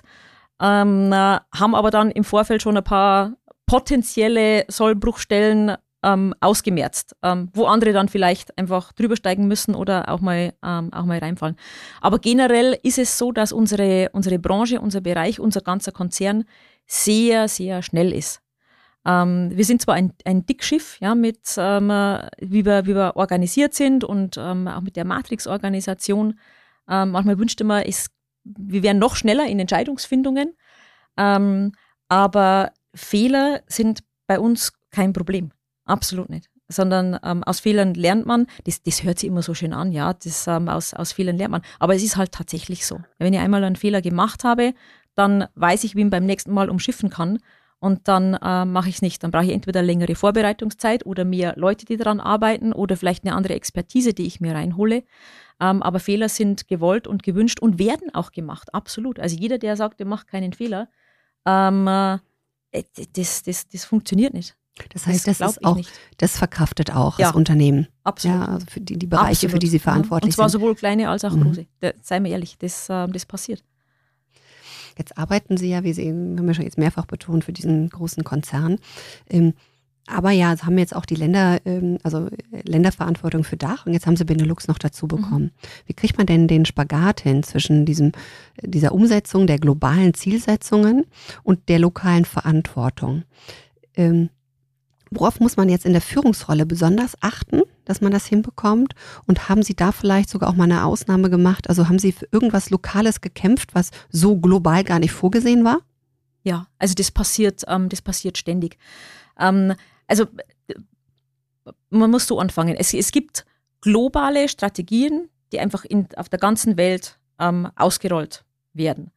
ähm, äh, haben aber dann im Vorfeld schon ein paar potenzielle Sollbruchstellen ähm, ausgemerzt, ähm, wo andere dann vielleicht einfach drüber steigen müssen oder auch mal, auch mal reinfallen. Aber generell ist es so, dass unsere, unsere Branche, unser Bereich, unser ganzer Konzern sehr, sehr schnell ist. Ähm, wir sind zwar ein, ein Dickschiff, ja, mit ähm, wie, wir, wie wir organisiert sind und ähm, auch mit der Matrix-Organisation. Ähm, manchmal wünschte man, es, wir wären noch schneller in Entscheidungsfindungen. Ähm, aber Fehler sind bei uns kein Problem. Absolut nicht. Sondern ähm, aus Fehlern lernt man. Das, das hört sich immer so schön an, ja. Das, aus, aus Fehlern lernt man. Aber es ist halt tatsächlich so. Wenn ich einmal einen Fehler gemacht habe, dann weiß ich, wie man beim nächsten Mal umschiffen kann und dann äh, mache ich es nicht. Dann brauche ich entweder längere Vorbereitungszeit oder mehr Leute, die daran arbeiten oder vielleicht eine andere Expertise, die ich mir reinhole. Ähm, aber Fehler sind gewollt und gewünscht und werden auch gemacht, absolut. Also jeder, der sagt, er macht keinen Fehler, ähm, äh, das, das, das funktioniert nicht. Das heißt, das, das ist auch, nicht. das verkraftet auch ja, das Unternehmen. Absolut. Ja, also für die, die Bereiche, absolut. für die sie verantwortlich sind. Und zwar sind. sowohl kleine als auch mhm. große. Da, sei mir ehrlich, das, äh, das passiert. Jetzt arbeiten Sie ja, wie Sie eben, haben wir schon jetzt mehrfach betont, für diesen großen Konzern. Ähm, aber ja, haben jetzt auch die Länder, ähm, also Länderverantwortung für Dach und jetzt haben sie Benelux noch dazu mhm. bekommen. Mhm. Wie kriegt man denn den Spagat hin zwischen diesem, dieser Umsetzung der globalen Zielsetzungen und der lokalen Verantwortung? Worauf muss man jetzt in der Führungsrolle besonders achten, dass man das hinbekommt? Und haben Sie da vielleicht sogar auch mal eine Ausnahme gemacht? Also haben Sie für irgendwas Lokales gekämpft, was so global gar nicht vorgesehen war? Ja, also das passiert, ähm, das passiert ständig. Ähm, also man muss so anfangen. Es, es gibt globale Strategien, die einfach in, auf der ganzen Welt ähm, ausgerollt werden.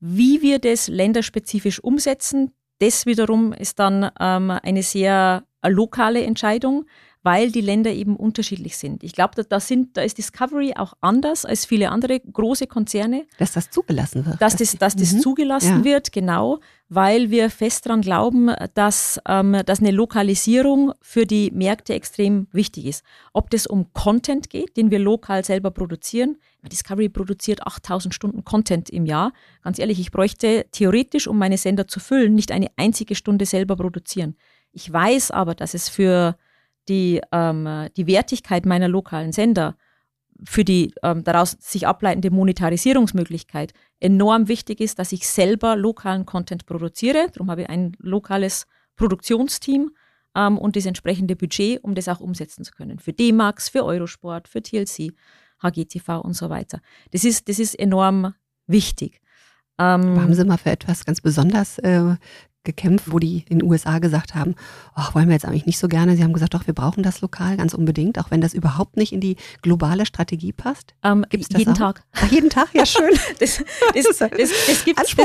Wie wir das länderspezifisch umsetzen, das wiederum ist dann ähm, eine sehr äh, lokale Entscheidung, weil die Länder eben unterschiedlich sind. Ich glaube, da, da, da ist Discovery auch anders als viele andere große Konzerne. Dass das zugelassen wird. Dass das, dass das mhm. zugelassen ja. wird, genau, weil wir fest daran glauben, dass, ähm, dass eine Lokalisierung für die Märkte extrem wichtig ist. Ob das um Content geht, den wir lokal selber produzieren. Discovery produziert 8000 Stunden Content im Jahr. Ganz ehrlich, ich bräuchte theoretisch, um meine Sender zu füllen, nicht eine einzige Stunde selber produzieren. Ich weiß aber, dass es für die, ähm, die Wertigkeit meiner lokalen Sender für die ähm, daraus sich ableitende Monetarisierungsmöglichkeit enorm wichtig ist, dass ich selber lokalen Content produziere. Darum habe ich ein lokales Produktionsteam ähm, und das entsprechende Budget, um das auch umsetzen zu können. Für D-Max, für Eurosport, für TLC, HGTV und so weiter. Das ist, das ist enorm wichtig. Ähm, haben Sie mal für etwas ganz besonders äh, gekämpft, wo die in den USA gesagt haben, oh, wollen wir jetzt eigentlich nicht so gerne. Sie haben gesagt, doch, wir brauchen das lokal ganz unbedingt, auch wenn das überhaupt nicht in die globale Strategie passt. Ähm, Gibt's das jeden auch? Tag. Ach, jeden Tag, ja schön. das, das, das, das, das gibt es.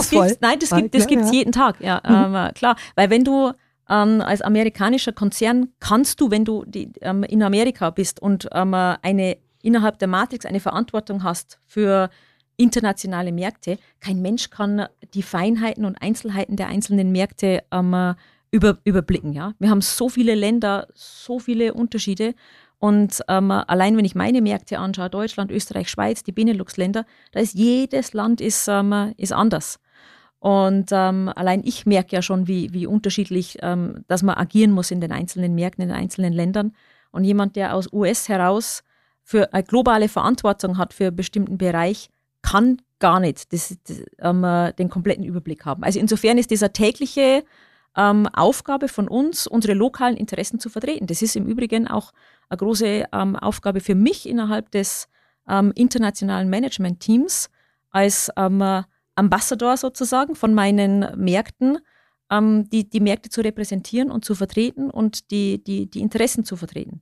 Nein, das gibt es ja, ja. jeden Tag, ja, mhm. ähm, klar. Weil wenn du ähm, als amerikanischer Konzern kannst du, wenn du die, ähm, in Amerika bist und ähm, eine innerhalb der Matrix eine Verantwortung hast für internationale Märkte. Kein Mensch kann die Feinheiten und Einzelheiten der einzelnen Märkte ähm, über, überblicken. Ja? Wir haben so viele Länder, so viele Unterschiede. Und ähm, allein wenn ich meine Märkte anschaue, Deutschland, Österreich, Schweiz, die Benelux-Länder, da ist jedes Land ist, ähm, ist anders. Und ähm, allein ich merke ja schon, wie, wie unterschiedlich, ähm, dass man agieren muss in den einzelnen Märkten, in den einzelnen Ländern. Und jemand, der aus US heraus für eine globale Verantwortung hat für einen bestimmten Bereich, kann gar nicht das, das, ähm, äh, den kompletten Überblick haben. Also insofern ist diese tägliche ähm, Aufgabe von uns, unsere lokalen Interessen zu vertreten. Das ist im Übrigen auch eine große ähm, Aufgabe für mich innerhalb des ähm, internationalen Management-Teams als ähm, äh, Ambassador sozusagen von meinen Märkten, ähm, die, die Märkte zu repräsentieren und zu vertreten und die, die, die Interessen zu vertreten.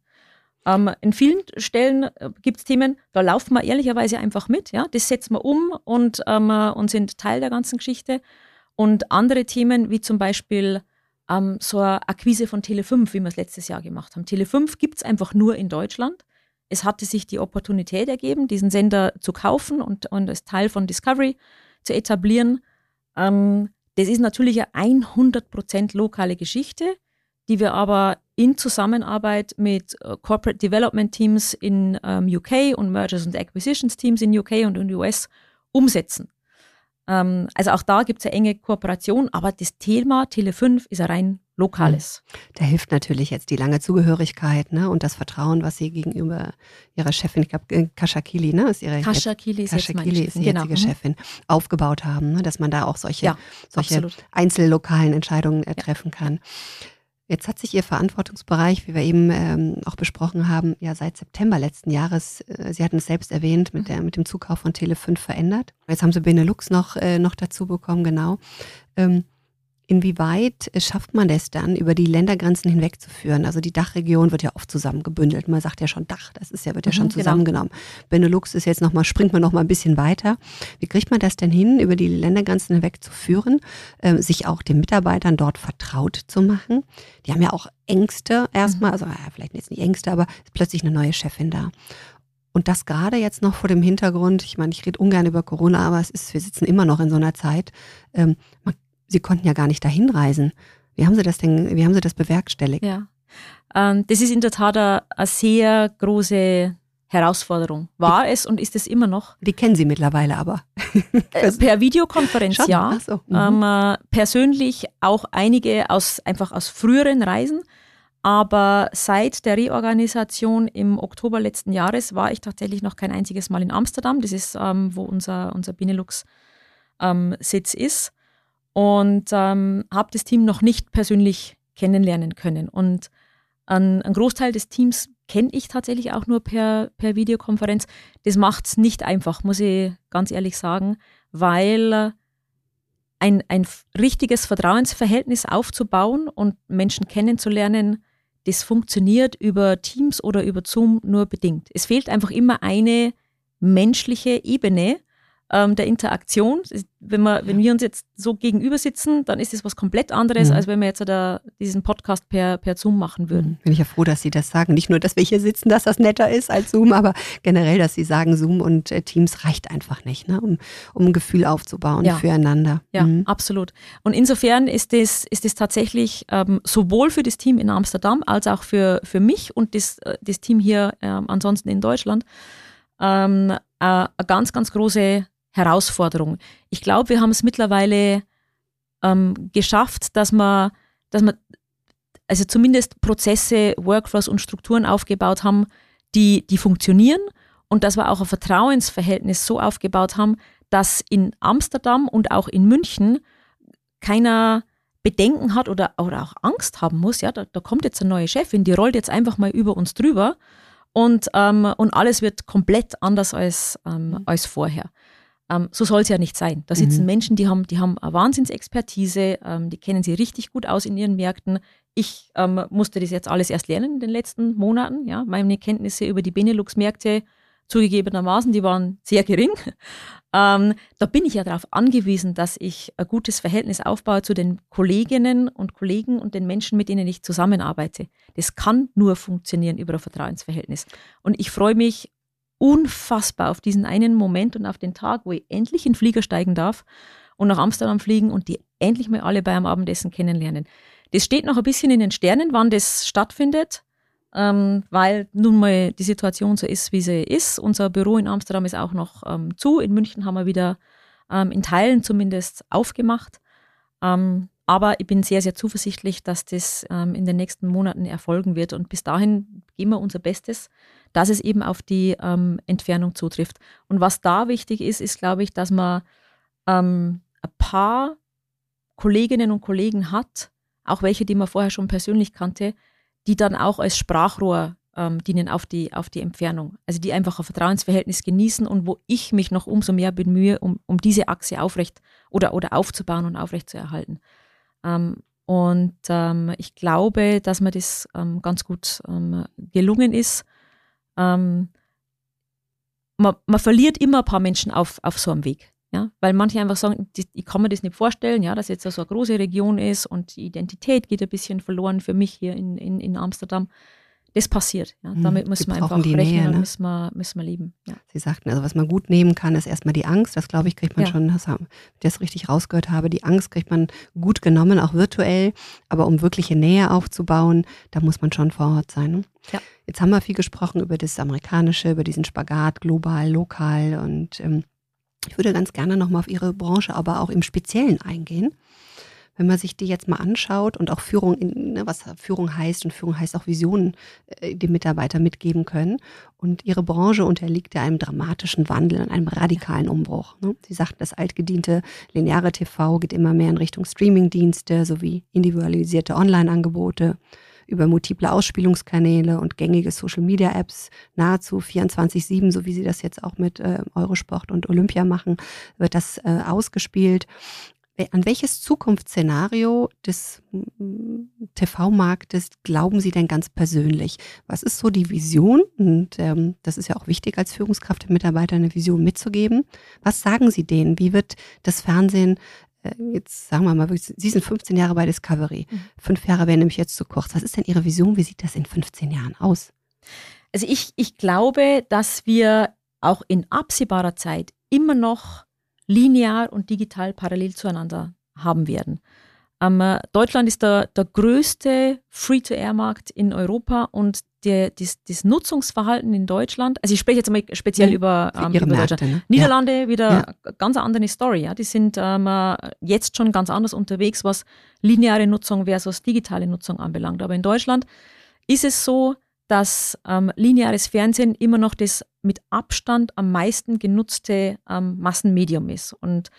Ähm, in vielen Stellen äh, gibt es Themen, da laufen wir ehrlicherweise einfach mit. Ja? Das setzen wir um und, ähm, und sind Teil der ganzen Geschichte. Und andere Themen, wie zum Beispiel ähm, so eine Akquise von Tele5, wie wir es letztes Jahr gemacht haben. Tele5 gibt es einfach nur in Deutschland. Es hatte sich die Opportunität ergeben, diesen Sender zu kaufen und, und als Teil von Discovery zu etablieren. Ähm, das ist natürlich eine 100% lokale Geschichte, die wir aber in Zusammenarbeit mit äh, Corporate Development Teams in ähm, UK und Mergers and Acquisitions Teams in UK und in US umsetzen. Ähm, also auch da gibt es eine enge Kooperation, aber das Thema Tele5 ist ein rein lokales. Mhm. Da hilft natürlich jetzt die lange Zugehörigkeit ne, und das Vertrauen, was Sie gegenüber Ihrer Chefin, ich glaube, äh, Kashakili, ne, ist Ihre Kashakili ist, Kashakili ist die genau. jetzige mhm. Chefin, aufgebaut haben, ne, dass man da auch solche, ja, solche einzellokalen Entscheidungen äh, treffen ja. Jetzt hat sich Ihr Verantwortungsbereich, wie wir eben ähm, auch besprochen haben, ja seit September letzten Jahres, äh, Sie hatten es selbst erwähnt, mit, der, mit dem Zukauf von Tele5 verändert. Jetzt haben Sie Benelux noch, äh, noch dazu bekommen, genau. Ähm, Inwieweit schafft man es dann, über die Ländergrenzen hinwegzuführen? Also die Dachregion wird ja oft zusammengebündelt. Man sagt ja schon Dach, das ist ja, wird ja schon mhm, genau. zusammengenommen. Genau. Benelux ist jetzt nochmal, springt man nochmal ein bisschen weiter. Wie kriegt man das denn hin, über die Ländergrenzen hinwegzuführen, äh, sich auch den Mitarbeitern dort vertraut zu machen? Die haben ja auch Ängste erstmal, also ja, vielleicht jetzt nicht Ängste, aber ist plötzlich eine neue Chefin da. Und das gerade jetzt noch vor dem Hintergrund, ich meine, ich rede ungern über Corona, aber es ist, wir sitzen immer noch in so einer Zeit. Ähm, man Sie konnten ja gar nicht dahin reisen. Wie haben Sie das denn, wie haben Sie das bewerkstelligt? Ja, ähm, das ist in der Tat eine, eine sehr große Herausforderung. War die, es und ist es immer noch. Die kennen Sie mittlerweile aber. Äh, per Videokonferenz, Schon? ja. So. Mhm. Ähm, äh, persönlich auch einige aus, einfach aus früheren Reisen. Aber seit der Reorganisation im Oktober letzten Jahres war ich tatsächlich noch kein einziges Mal in Amsterdam. Das ist, ähm, wo unser, unser Benelux-Sitz ähm, ist und ähm, habe das Team noch nicht persönlich kennenlernen können. Und ein, ein Großteil des Teams kenne ich tatsächlich auch nur per, per Videokonferenz. Das macht es nicht einfach, muss ich ganz ehrlich sagen, weil ein, ein richtiges Vertrauensverhältnis aufzubauen und Menschen kennenzulernen, das funktioniert über Teams oder über Zoom nur bedingt. Es fehlt einfach immer eine menschliche Ebene, ähm, der Interaktion. Wenn wir, wenn wir uns jetzt so gegenüber sitzen, dann ist das was komplett anderes, mhm. als wenn wir jetzt da diesen Podcast per, per Zoom machen würden. Mhm. Bin ich ja froh, dass Sie das sagen. Nicht nur, dass wir hier sitzen, dass das netter ist als Zoom, aber generell, dass Sie sagen, Zoom und äh, Teams reicht einfach nicht, ne? um, um ein Gefühl aufzubauen ja. füreinander. Ja, mhm. absolut. Und insofern ist das, ist das tatsächlich ähm, sowohl für das Team in Amsterdam als auch für, für mich und das, äh, das Team hier ähm, ansonsten in Deutschland ähm, äh, eine ganz, ganz große Herausforderung. Ich glaube, wir haben es mittlerweile ähm, geschafft, dass man, dass man also zumindest Prozesse, Workflows und Strukturen aufgebaut haben, die, die funktionieren und dass wir auch ein Vertrauensverhältnis so aufgebaut haben, dass in Amsterdam und auch in München keiner Bedenken hat oder, oder auch Angst haben muss. Ja, da, da kommt jetzt eine neue Chefin, die rollt jetzt einfach mal über uns drüber und, ähm, und alles wird komplett anders als, ähm, als vorher. Ähm, so soll es ja nicht sein. Da sitzen mhm. Menschen, die haben, die haben eine Wahnsinnsexpertise, ähm, die kennen sie richtig gut aus in ihren Märkten. Ich ähm, musste das jetzt alles erst lernen in den letzten Monaten. Ja. Meine Kenntnisse über die Benelux-Märkte zugegebenermaßen, die waren sehr gering. Ähm, da bin ich ja darauf angewiesen, dass ich ein gutes Verhältnis aufbaue zu den Kolleginnen und Kollegen und den Menschen, mit denen ich zusammenarbeite. Das kann nur funktionieren über ein Vertrauensverhältnis. Und ich freue mich unfassbar auf diesen einen Moment und auf den Tag, wo ich endlich in den Flieger steigen darf und nach Amsterdam fliegen und die endlich mal alle beim Abendessen kennenlernen. Das steht noch ein bisschen in den Sternen, wann das stattfindet, ähm, weil nun mal die Situation so ist, wie sie ist. Unser Büro in Amsterdam ist auch noch ähm, zu. In München haben wir wieder ähm, in Teilen zumindest aufgemacht. Ähm, aber ich bin sehr, sehr zuversichtlich, dass das ähm, in den nächsten Monaten erfolgen wird. Und bis dahin geben wir unser Bestes, dass es eben auf die ähm, Entfernung zutrifft. Und was da wichtig ist, ist, glaube ich, dass man ähm, ein paar Kolleginnen und Kollegen hat, auch welche, die man vorher schon persönlich kannte, die dann auch als Sprachrohr ähm, dienen auf die, auf die Entfernung. Also die einfach ein Vertrauensverhältnis genießen und wo ich mich noch umso mehr bemühe, um, um diese Achse aufrecht oder, oder aufzubauen und aufrecht zu erhalten. Ähm, und ähm, ich glaube, dass mir das ähm, ganz gut ähm, gelungen ist. Ähm, man, man, verliert immer ein paar Menschen auf, auf so einem Weg. Ja? Weil manche einfach sagen, ich kann mir das nicht vorstellen, ja, dass jetzt so eine große Region ist und die Identität geht ein bisschen verloren für mich hier in, in, in Amsterdam das passiert. Ja. Hm, Damit müssen wir einfach rechnen Nähe, ne? müssen wir, müssen wir leben. Ja. Sie sagten, also was man gut nehmen kann, ist erstmal die Angst. Das glaube ich, kriegt man ja. schon, das, wenn ich das richtig rausgehört habe, die Angst kriegt man gut genommen, auch virtuell. Aber um wirkliche Nähe aufzubauen, da muss man schon vor Ort sein. Ne? Ja. Jetzt haben wir viel gesprochen über das Amerikanische, über diesen Spagat, global, lokal. Und ähm, ich würde ganz gerne nochmal auf Ihre Branche, aber auch im Speziellen eingehen wenn man sich die jetzt mal anschaut und auch Führung, in, ne, was Führung heißt und Führung heißt auch Visionen, äh, die Mitarbeiter mitgeben können. Und ihre Branche unterliegt ja einem dramatischen Wandel, einem radikalen Umbruch. Ne? Sie sagten, das altgediente lineare TV geht immer mehr in Richtung Streamingdienste sowie individualisierte Online-Angebote über multiple Ausspielungskanäle und gängige Social-Media-Apps nahezu 24-7, so wie Sie das jetzt auch mit äh, Eurosport und Olympia machen, wird das äh, ausgespielt. An welches Zukunftsszenario des TV-Marktes glauben Sie denn ganz persönlich? Was ist so die Vision? Und ähm, das ist ja auch wichtig als Führungskraft der Mitarbeiter eine Vision mitzugeben. Was sagen Sie denen? Wie wird das Fernsehen äh, jetzt sagen wir mal, Sie sind 15 Jahre bei Discovery. Mhm. Fünf Jahre wären nämlich jetzt zu kurz. Was ist denn Ihre Vision? Wie sieht das in 15 Jahren aus? Also ich, ich glaube, dass wir auch in absehbarer Zeit immer noch linear und digital parallel zueinander haben werden. Ähm, Deutschland ist der, der größte Free-to-Air-Markt in Europa und der, das, das, Nutzungsverhalten in Deutschland, also ich spreche jetzt mal speziell ja, über, ähm, über Märkte, Deutschland. Ne? Niederlande ja. wieder ja. ganz andere Story. Ja? Die sind ähm, jetzt schon ganz anders unterwegs, was lineare Nutzung versus digitale Nutzung anbelangt. Aber in Deutschland ist es so, dass ähm, lineares Fernsehen immer noch das mit Abstand am meisten genutzte ähm, Massenmedium ist. Und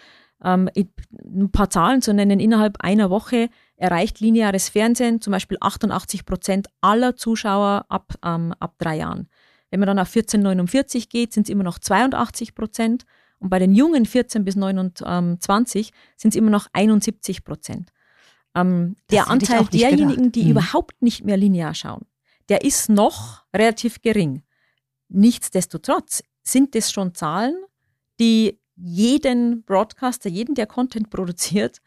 ähm, ein paar Zahlen zu nennen, innerhalb einer Woche erreicht lineares Fernsehen zum Beispiel 88 Prozent aller Zuschauer ab, ähm, ab drei Jahren. Wenn man dann auf 1449 geht, sind es immer noch 82 Prozent. Und bei den jungen 14 bis 29 sind es immer noch 71 Prozent. Ähm, der Anteil derjenigen, die hm. überhaupt nicht mehr linear schauen, der ist noch relativ gering. Nichtsdestotrotz sind das schon Zahlen, die jeden Broadcaster, jeden, der Content produziert,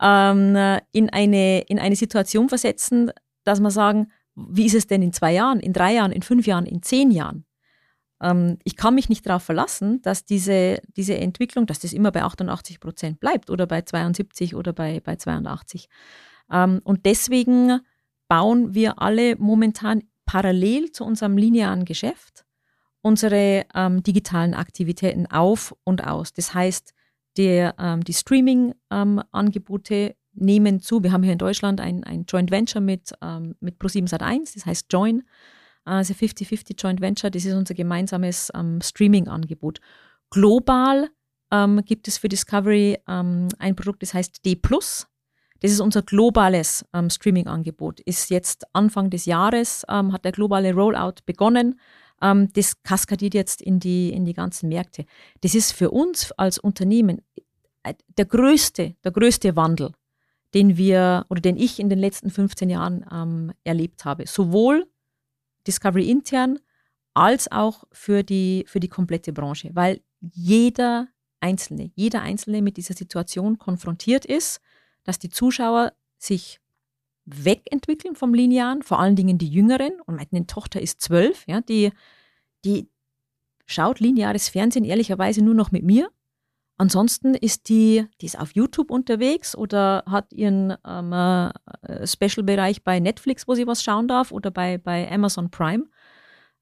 ähm, in, eine, in eine Situation versetzen, dass man sagen, wie ist es denn in zwei Jahren, in drei Jahren, in fünf Jahren, in zehn Jahren? Ähm, ich kann mich nicht darauf verlassen, dass diese, diese Entwicklung, dass das immer bei 88 Prozent bleibt oder bei 72 oder bei, bei 82. Ähm, und deswegen bauen wir alle momentan parallel zu unserem linearen Geschäft unsere ähm, digitalen Aktivitäten auf und aus. Das heißt, der, ähm, die Streaming-Angebote ähm, nehmen zu. Wir haben hier in Deutschland ein, ein Joint Venture mit, ähm, mit Pro7 Sat1, das heißt Join, also 50-50 Joint Venture, das ist unser gemeinsames ähm, Streaming-Angebot. Global ähm, gibt es für Discovery ähm, ein Produkt, das heißt D+. Das ist unser globales ähm, Streaming-Angebot. Ist jetzt Anfang des Jahres, ähm, hat der globale Rollout begonnen. ähm, das kaskadiert jetzt in die, in die ganzen Märkte. Das ist für uns als Unternehmen äh, der größte, der größte Wandel, den wir oder den ich in den letzten 15 Jahren ähm, erlebt habe. Sowohl Discovery intern als auch für die, für die komplette Branche, weil jeder Einzelne, jeder Einzelne mit dieser Situation konfrontiert ist, dass die Zuschauer sich wegentwickeln vom Linearen, vor allen Dingen die Jüngeren. Und meine Tochter ist zwölf, ja, die, die schaut lineares Fernsehen ehrlicherweise nur noch mit mir. Ansonsten ist die, die ist auf YouTube unterwegs oder hat ihren ähm, äh, Special-Bereich bei Netflix, wo sie was schauen darf, oder bei, bei Amazon Prime.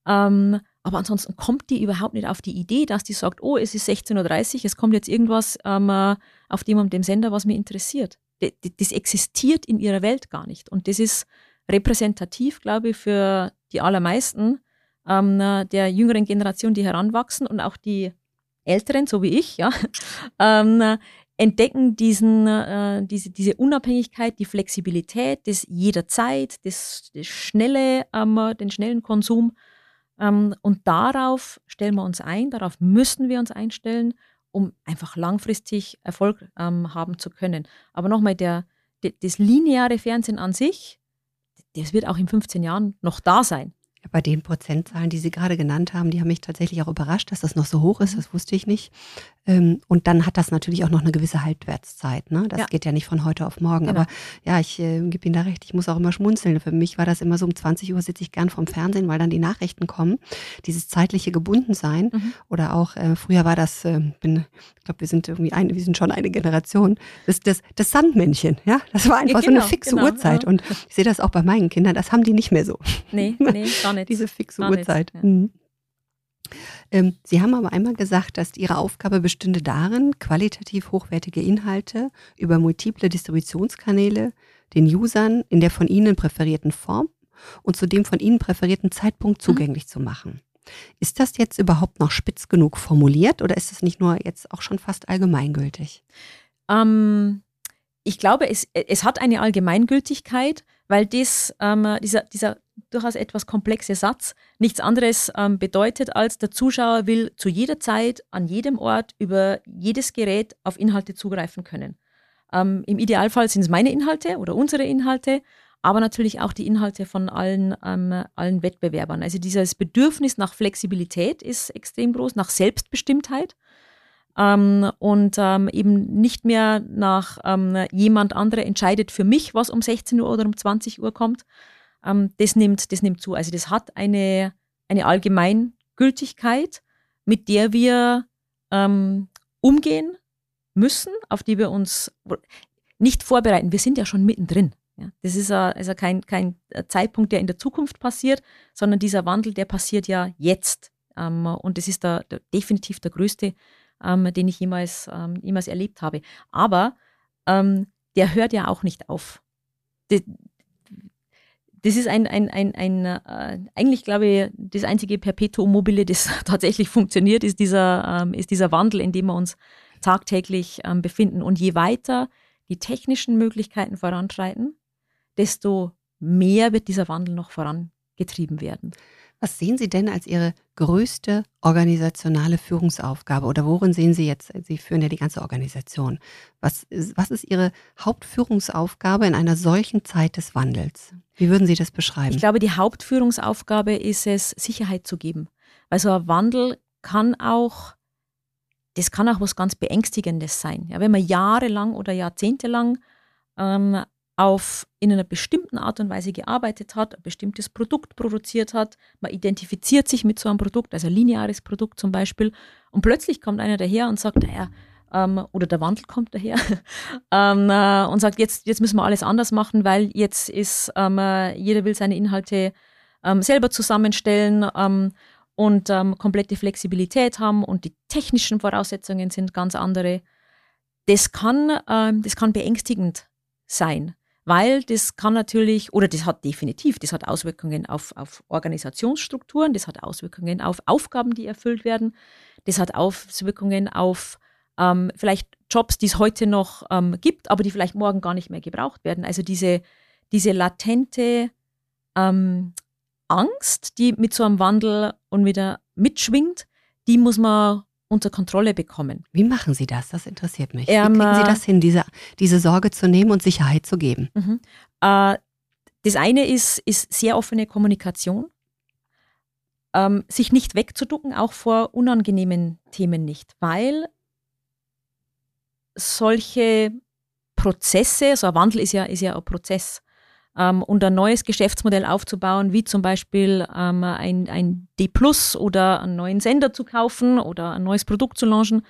Ähm, aber ansonsten kommt die überhaupt nicht auf die Idee, dass die sagt, oh, es ist 16.30 Uhr, es kommt jetzt irgendwas ähm, äh, auf dem und dem Sender, was mich interessiert. Das, existiert in ihrer Welt gar nicht. Und das ist repräsentativ, glaube ich, für die allermeisten ähm, äh, der jüngeren Generation, die heranwachsen und auch die Älteren, so wie ich, ja, ähm, entdecken diesen, äh, diese, diese Unabhängigkeit, die Flexibilität, das jederzeit, das, das schnelle, ähm, den schnellen Konsum. Ähm, und darauf stellen wir uns ein, darauf müssen wir uns einstellen, um einfach langfristig Erfolg ähm, haben zu können. Aber nochmal, der, der, das lineare Fernsehen an sich, das wird auch in 15 Jahren noch da sein. Bei den Prozentzahlen, die Sie gerade genannt haben, die haben mich tatsächlich auch überrascht, dass das noch so hoch ist. Mhm. Das wusste ich nicht. Ähm, und dann hat das natürlich auch noch eine gewisse Halbwertszeit. Ne? Das ja. geht ja nicht von heute auf morgen. Genau. Aber ja, ich äh, gebe Ihnen da recht. Ich muss auch immer schmunzeln. Für mich war das immer so, um 20 Uhr sitze ich gern vom Fernsehen, weil dann die Nachrichten kommen. Dieses zeitliche Gebundensein. Mhm. Oder auch, äh, früher war das, äh, bin, ich glaube, wir sind irgendwie eine, wir sind schon eine Generation, das, das, das Sandmännchen. Ja, das war einfach ja, genau, so eine genau, fixe genau, Uhrzeit. Ja. Und ich sehe das auch bei meinen Kindern. Das haben die nicht mehr so. Nee, nee, gar nicht. Diese fixe gar Uhrzeit. Nicht, mhm. Ähm, Sie haben aber einmal gesagt, dass Ihre Aufgabe bestünde darin, qualitativ hochwertige Inhalte über multiple Distributionskanäle den Usern in der von Ihnen präferierten Form und zu dem von Ihnen präferierten Zeitpunkt mhm. zugänglich mhm. zu machen. Ist das jetzt überhaupt noch spitz genug formuliert oder ist es nicht nur jetzt auch schon fast allgemeingültig? Ähm, ich glaube, es, es hat eine Allgemeingültigkeit, weil das, ähm, dieser, dieser durchaus etwas komplexe Satz nichts anderes ähm, bedeutet, als der Zuschauer will zu jeder Zeit, an jedem Ort, über jedes Gerät auf Inhalte zugreifen können. Ähm, Im Idealfall sind es meine Inhalte oder unsere Inhalte, aber natürlich auch die Inhalte von allen, ähm, allen Wettbewerbern. Also dieses Bedürfnis nach Flexibilität ist extrem groß, nach Selbstbestimmtheit. Ähm, und ähm, eben nicht mehr nach ähm, jemand anderer entscheidet für mich, was um 16 Uhr oder um 20 Uhr kommt, ähm, das, nimmt, das nimmt zu. Also das hat eine, eine Allgemeingültigkeit, mit der wir ähm, umgehen müssen, auf die wir uns nicht vorbereiten. Wir sind ja schon mittendrin. Ja, das ist also kein, kein Zeitpunkt, der in der Zukunft passiert, sondern dieser Wandel, der passiert ja jetzt. Und das ist der, der, definitiv der größte, ähm, den ich jemals, ähm, jemals erlebt habe. Aber ähm, der hört ja auch nicht auf. Die, das ist ein, ein, ein, ein äh, eigentlich glaube ich, das einzige Perpetuum mobile, das tatsächlich funktioniert, ist dieser, ähm, ist dieser Wandel, in dem wir uns tagtäglich ähm, befinden. Und je weiter die technischen Möglichkeiten voranschreiten, desto mehr wird dieser Wandel noch vorangetrieben werden. Was sehen Sie denn als Ihre größte organisationale Führungsaufgabe oder worin sehen Sie jetzt, Sie führen ja die ganze Organisation, was ist, was ist Ihre Hauptführungsaufgabe in einer solchen Zeit des Wandels? Wie würden Sie das beschreiben? Ich glaube, die Hauptführungsaufgabe ist es, Sicherheit zu geben. Weil so ein Wandel kann auch, das kann auch was ganz Beängstigendes sein. Ja, wenn man jahrelang oder jahrzehntelang ähm, auf, in einer bestimmten Art und Weise gearbeitet hat, ein bestimmtes Produkt produziert hat, man identifiziert sich mit so einem Produkt, also ein lineares Produkt zum Beispiel, und plötzlich kommt einer daher und sagt, naja, ähm, oder der Wandel kommt daher. Ähm, äh, und sagt, jetzt, jetzt müssen wir alles anders machen, weil jetzt ist, ähm, äh, jeder will seine Inhalte ähm, selber zusammenstellen ähm, und ähm, komplette Flexibilität haben und die technischen Voraussetzungen sind ganz andere. Das kann, das kann beängstigend sein weil das kann natürlich, oder das hat definitiv, das hat Auswirkungen auf, auf Organisationsstrukturen, das hat Auswirkungen auf Aufgaben, die erfüllt werden, das hat Auswirkungen auf ähm, vielleicht Jobs, die es heute noch ähm, gibt, aber die vielleicht morgen gar nicht mehr gebraucht werden. Also diese, diese latente ähm, Angst, die mit so einem Wandel und wieder mitschwingt, die muss man unter Kontrolle bekommen. Wie machen Sie das? Das interessiert mich. Ähm, Wie kriegen Sie das hin, diese, diese Sorge zu nehmen und Sicherheit zu geben? Mhm. Äh, das eine ist, ist sehr offene Kommunikation. Ähm, sich nicht wegzuducken, auch vor unangenehmen Themen nicht, weil solche Prozesse, so ein Wandel ist ja, ist ja ein Prozess, ähm, und ein neues Geschäftsmodell aufzubauen, wie zum Beispiel ähm, ein, ein D Plus oder einen neuen Sender zu kaufen oder ein neues Produkt zu launchen.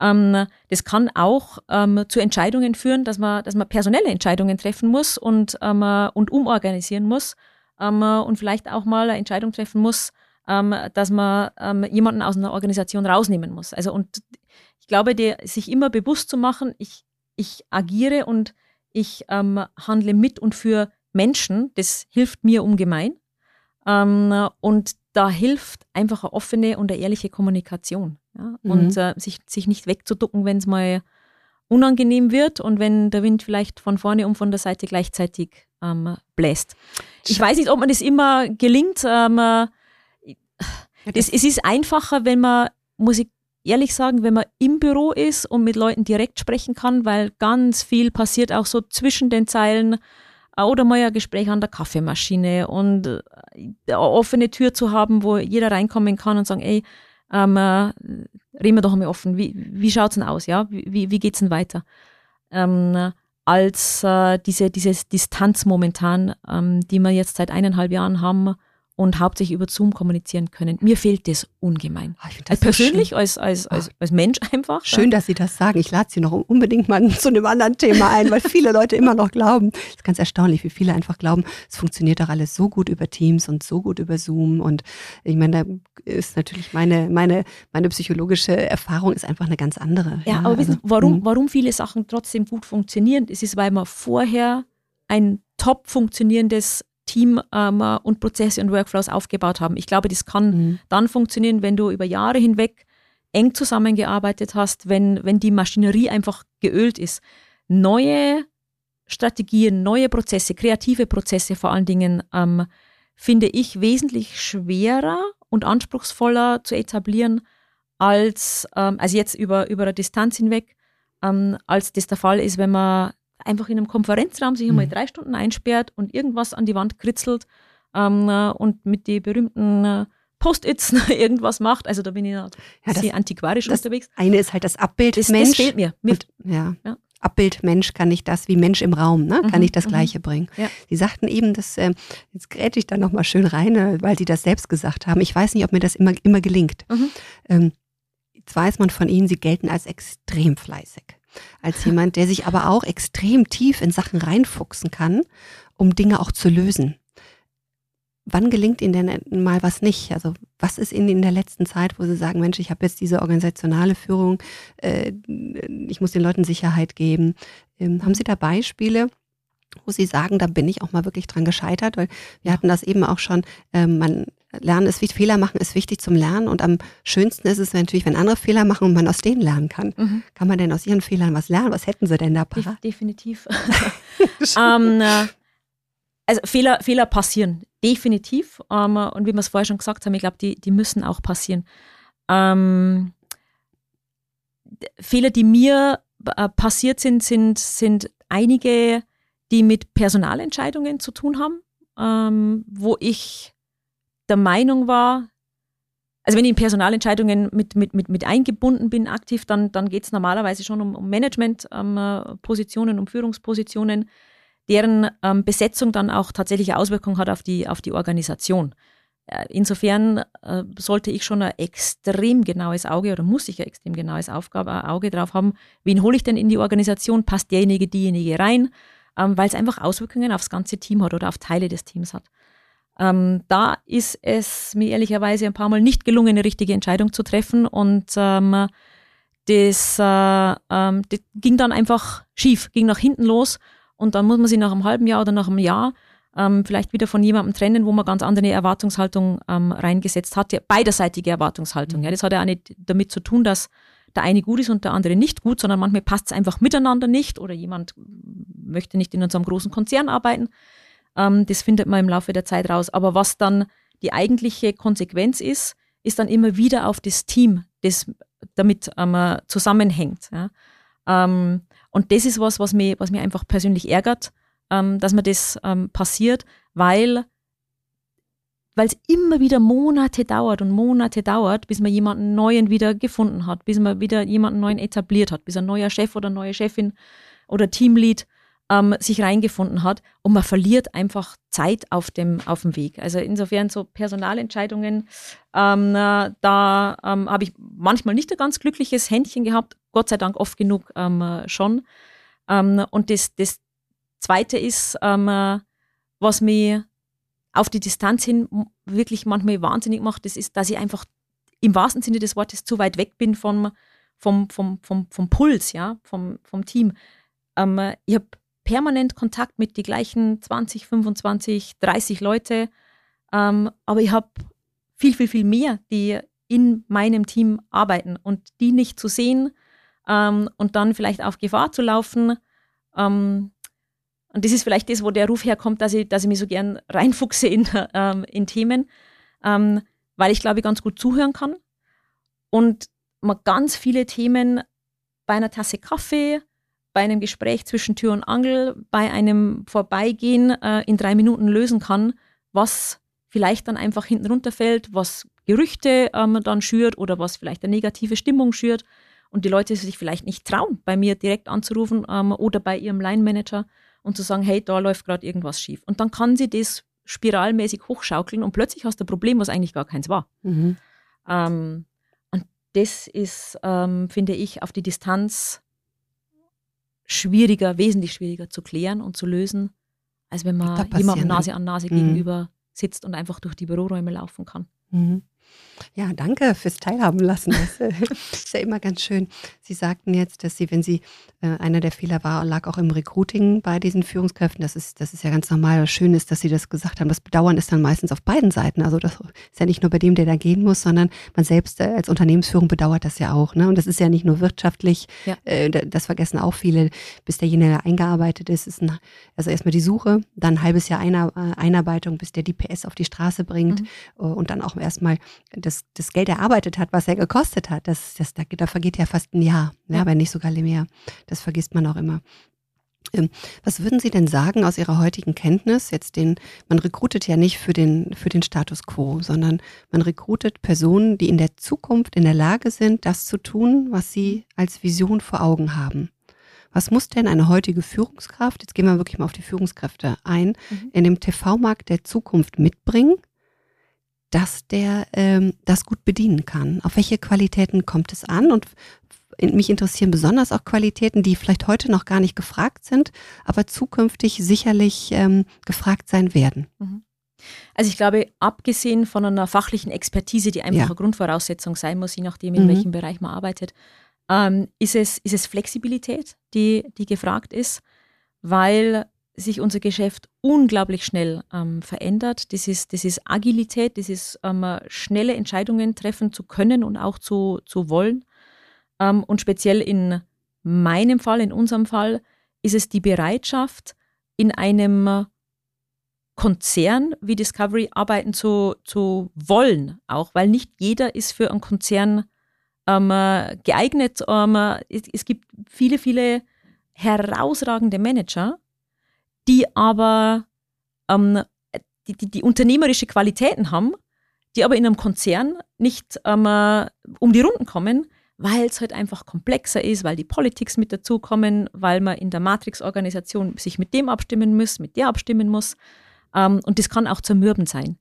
Ähm, das kann auch ähm, zu Entscheidungen führen, dass man, dass man personelle Entscheidungen treffen muss und, ähm, und umorganisieren muss ähm, und vielleicht auch mal eine Entscheidung treffen muss, dass man jemanden aus einer Organisation rausnehmen muss. Also und ich glaube, der, sich immer bewusst zu machen, ich, ich agiere und ich handle mit und für Menschen, das hilft mir ungemein. Ähm, und da hilft einfach eine offene und eine ehrliche Kommunikation. Ja? Mhm. Und äh, sich, sich nicht wegzuducken, wenn es mal unangenehm wird und wenn der Wind vielleicht von vorne und von der Seite gleichzeitig ähm, bläst. Ich weiß nicht, ob man das immer gelingt. Ähm, das, es ist einfacher, wenn man, muss ich ehrlich sagen, wenn man im Büro ist und mit Leuten direkt sprechen kann, weil ganz viel passiert auch so zwischen den Zeilen oder mal ein Gespräch an der Kaffeemaschine und äh, eine offene Tür zu haben, wo jeder reinkommen kann und sagen, ey, ähm, äh, reden wir doch einmal offen, wie, wie schaut es denn aus, ja? Wie, wie geht es denn weiter? Ähm, als äh, diese, diese Distanz momentan, ähm, die wir jetzt seit eineinhalb Jahren haben, und hauptsächlich über Zoom kommunizieren können. Mir fehlt das ungemein. Oh, das persönlich, als, als, als, als Mensch einfach. Schön, dass Sie das sagen. Ich lade Sie noch unbedingt mal zu einem anderen Thema ein, weil viele Leute immer noch glauben. Es ist ganz erstaunlich, wie viele einfach glauben, es funktioniert doch alles so gut über Teams und so gut über Zoom. Und ich meine, da ist natürlich meine, meine, meine psychologische Erfahrung ist einfach eine ganz andere. Ja, ja aber also, wissen, warum, hm. warum viele Sachen trotzdem gut funktionieren? Es ist, weil man vorher ein top funktionierendes Team ähm, und Prozesse und Workflows aufgebaut haben. Ich glaube, das kann mhm. dann funktionieren, wenn du über Jahre hinweg eng zusammengearbeitet hast, wenn, wenn die Maschinerie einfach geölt ist. Neue Strategien, neue Prozesse, kreative Prozesse vor allen Dingen, ähm, finde ich wesentlich schwerer und anspruchsvoller zu etablieren als, ähm, also jetzt über, über eine Distanz hinweg, ähm, als das der Fall ist, wenn man einfach in einem Konferenzraum sich einmal mhm. drei Stunden einsperrt und irgendwas an die Wand kritzelt ähm, äh, und mit den berühmten äh, Post-its irgendwas macht. Also da bin ich ja, sehr antiquarisch das unterwegs. Eine ist halt das Abbild das, Mensch. Das fehlt mir. Und, ja. ja. Abbild Mensch kann ich das wie Mensch im Raum, ne? kann mhm, ich das mhm. Gleiche bringen. Ja. Sie sagten eben, dass äh, jetzt gräte ich da nochmal schön rein, äh, weil Sie das selbst gesagt haben. Ich weiß nicht, ob mir das immer immer gelingt. Mhm. Ähm, jetzt weiß man von Ihnen, Sie gelten als extrem fleißig als jemand, der sich aber auch extrem tief in Sachen reinfuchsen kann, um Dinge auch zu lösen. Wann gelingt Ihnen denn mal was nicht? Also was ist Ihnen in der letzten Zeit, wo Sie sagen, Mensch, ich habe jetzt diese organisationale Führung, äh, ich muss den Leuten Sicherheit geben. Ähm, haben Sie da Beispiele, wo Sie sagen, da bin ich auch mal wirklich dran gescheitert? Weil wir hatten das eben auch schon, äh, man Lernen ist wichtig, Fehler machen ist wichtig zum Lernen und am schönsten ist es natürlich, wenn andere Fehler machen und man aus denen lernen kann. Mhm. Kann man denn aus ihren Fehlern was lernen? Was hätten sie denn da parat? Definitiv. ähm, äh, also Fehler, Fehler passieren, definitiv. Ähm, und wie wir es vorher schon gesagt haben, ich glaube, die, die müssen auch passieren. Ähm, Fehler, die mir äh, passiert sind, sind, sind einige, die mit Personalentscheidungen zu tun haben, ähm, wo ich der Meinung war, also wenn ich in Personalentscheidungen mit, mit, mit, mit eingebunden bin, aktiv, dann, dann geht es normalerweise schon um, um Management-Positionen, ähm, um Führungspositionen, deren ähm, Besetzung dann auch tatsächlich Auswirkungen hat auf die, auf die Organisation. Äh, insofern äh, sollte ich schon ein extrem genaues Auge oder muss ich ein extrem genaues Aufgabe, Auge drauf haben, wen hole ich denn in die Organisation, passt derjenige, diejenige rein, ähm, weil es einfach Auswirkungen aufs ganze Team hat oder auf Teile des Teams hat. Ähm, da ist es mir ehrlicherweise ein paar Mal nicht gelungen, eine richtige Entscheidung zu treffen und ähm, das, äh, ähm, das ging dann einfach schief, ging nach hinten los und dann muss man sich nach einem halben Jahr oder nach einem Jahr ähm, vielleicht wieder von jemandem trennen, wo man ganz andere Erwartungshaltung ähm, reingesetzt hatte, beiderseitige Erwartungshaltung. Ja. Das hat ja auch nicht damit zu tun, dass der eine gut ist und der andere nicht gut, sondern manchmal passt es einfach miteinander nicht oder jemand möchte nicht in unserem großen Konzern arbeiten. Ähm, das findet man im Laufe der Zeit raus. Aber was dann die eigentliche Konsequenz ist, ist dann immer wieder auf das Team, das damit ähm, zusammenhängt. Ja. Ähm, und das ist was, was mich, was mich einfach persönlich ärgert, ähm, dass mir das ähm, passiert, weil weil es immer wieder Monate dauert und Monate dauert, bis man jemanden neuen wieder gefunden hat, bis man wieder jemanden neuen etabliert hat, bis ein neuer Chef oder neue Chefin oder Teamlead ähm, sich reingefunden hat und man verliert einfach Zeit auf dem, auf dem Weg. Also insofern so Personalentscheidungen, ähm, da ähm, habe ich manchmal nicht ein ganz glückliches Händchen gehabt, Gott sei Dank oft genug ähm, schon. Ähm, und das, das Zweite ist, ähm, was mir auf die Distanz hin wirklich manchmal wahnsinnig macht, das ist, dass ich einfach im wahrsten Sinne des Wortes zu weit weg bin vom, vom, vom, vom, vom Puls, ja, vom, vom Team. Ähm, ich habe permanent Kontakt mit die gleichen 20, 25, 30 Leute, ähm, aber ich habe viel, viel, viel mehr, die in meinem Team arbeiten und die nicht zu sehen ähm, und dann vielleicht auf Gefahr zu laufen, ähm, und das ist vielleicht das, wo der Ruf herkommt, dass ich, dass ich mich so gern reinfuchse in, ähm, in Themen, ähm, weil ich glaube, ich ganz gut zuhören kann. Und man ganz viele Themen bei einer Tasse Kaffee, bei einem Gespräch zwischen Tür und Angel, bei einem Vorbeigehen äh, in drei Minuten lösen kann, was vielleicht dann einfach hinten runterfällt, was Gerüchte ähm, dann schürt oder was vielleicht eine negative Stimmung schürt und die Leute sich vielleicht nicht trauen, bei mir direkt anzurufen ähm, oder bei ihrem Line-Manager und zu sagen, hey, da läuft gerade irgendwas schief. Und dann kann sie das spiralmäßig hochschaukeln und plötzlich hast du ein Problem, was eigentlich gar keins war. Mhm. Ähm, und das ist, ähm, finde ich, auf die Distanz schwieriger, wesentlich schwieriger zu klären und zu lösen, als wenn man jemandem Nase an Nase mhm. gegenüber sitzt und einfach durch die Büroräume laufen kann. Mhm. Ja, danke fürs Teilhaben lassen. Das äh, ist ja immer ganz schön. Sie sagten jetzt, dass Sie, wenn Sie, äh, einer der Fehler war, lag auch im Recruiting bei diesen Führungskräften. Das ist, das ist ja ganz normal. Schön ist, dass Sie das gesagt haben. Das Bedauern ist dann meistens auf beiden Seiten. Also das ist ja nicht nur bei dem, der da gehen muss, sondern man selbst äh, als Unternehmensführung bedauert das ja auch. Ne? Und das ist ja nicht nur wirtschaftlich. Ja. das vergessen auch viele, bis derjenige eingearbeitet ist. ist ein, also erstmal die Suche, dann ein halbes Jahr Einarbeitung, bis der die PS auf die Straße bringt mhm. und dann auch erstmal das, das Geld erarbeitet hat, was er gekostet hat, das, das, da, da vergeht ja fast ein Jahr, ja, aber nicht sogar mehr. Das vergisst man auch immer. Ähm, was würden Sie denn sagen aus Ihrer heutigen Kenntnis? Jetzt den, man rekrutet ja nicht für den, für den Status quo, sondern man rekrutet Personen, die in der Zukunft in der Lage sind, das zu tun, was sie als Vision vor Augen haben. Was muss denn eine heutige Führungskraft, jetzt gehen wir wirklich mal auf die Führungskräfte ein, mhm. in dem TV-Markt der Zukunft mitbringen, dass der ähm, das gut bedienen kann. Auf welche Qualitäten kommt es an? Und mich interessieren besonders auch Qualitäten, die vielleicht heute noch gar nicht gefragt sind, aber zukünftig sicherlich ähm, gefragt sein werden. Mhm. Also ich glaube, abgesehen von einer fachlichen Expertise, die einfach ja. eine Grundvoraussetzung sein muss, je nachdem, in mhm. welchem Bereich man arbeitet, ähm, ist, es, ist es Flexibilität, die, die gefragt ist, weil sich unser Geschäft unglaublich schnell ähm, verändert. Das ist, das ist Agilität, das ist ähm, schnelle Entscheidungen treffen zu können und auch zu, zu wollen. Ähm, und speziell in meinem Fall, in unserem Fall, ist es die Bereitschaft, in einem Konzern wie Discovery arbeiten zu, zu wollen, auch weil nicht jeder ist für einen Konzern ähm, geeignet. Ähm, es, es gibt viele, viele herausragende Manager, die aber ähm, die, die, die, unternehmerische Qualitäten haben, die aber in einem Konzern nicht ähm, um die Runden kommen, weil es halt einfach komplexer ist, weil die Politics mit dazukommen, weil man in der Matrix-Organisation sich mit dem abstimmen muss, mit der abstimmen muss. Ähm, und das kann auch zermürbend sein.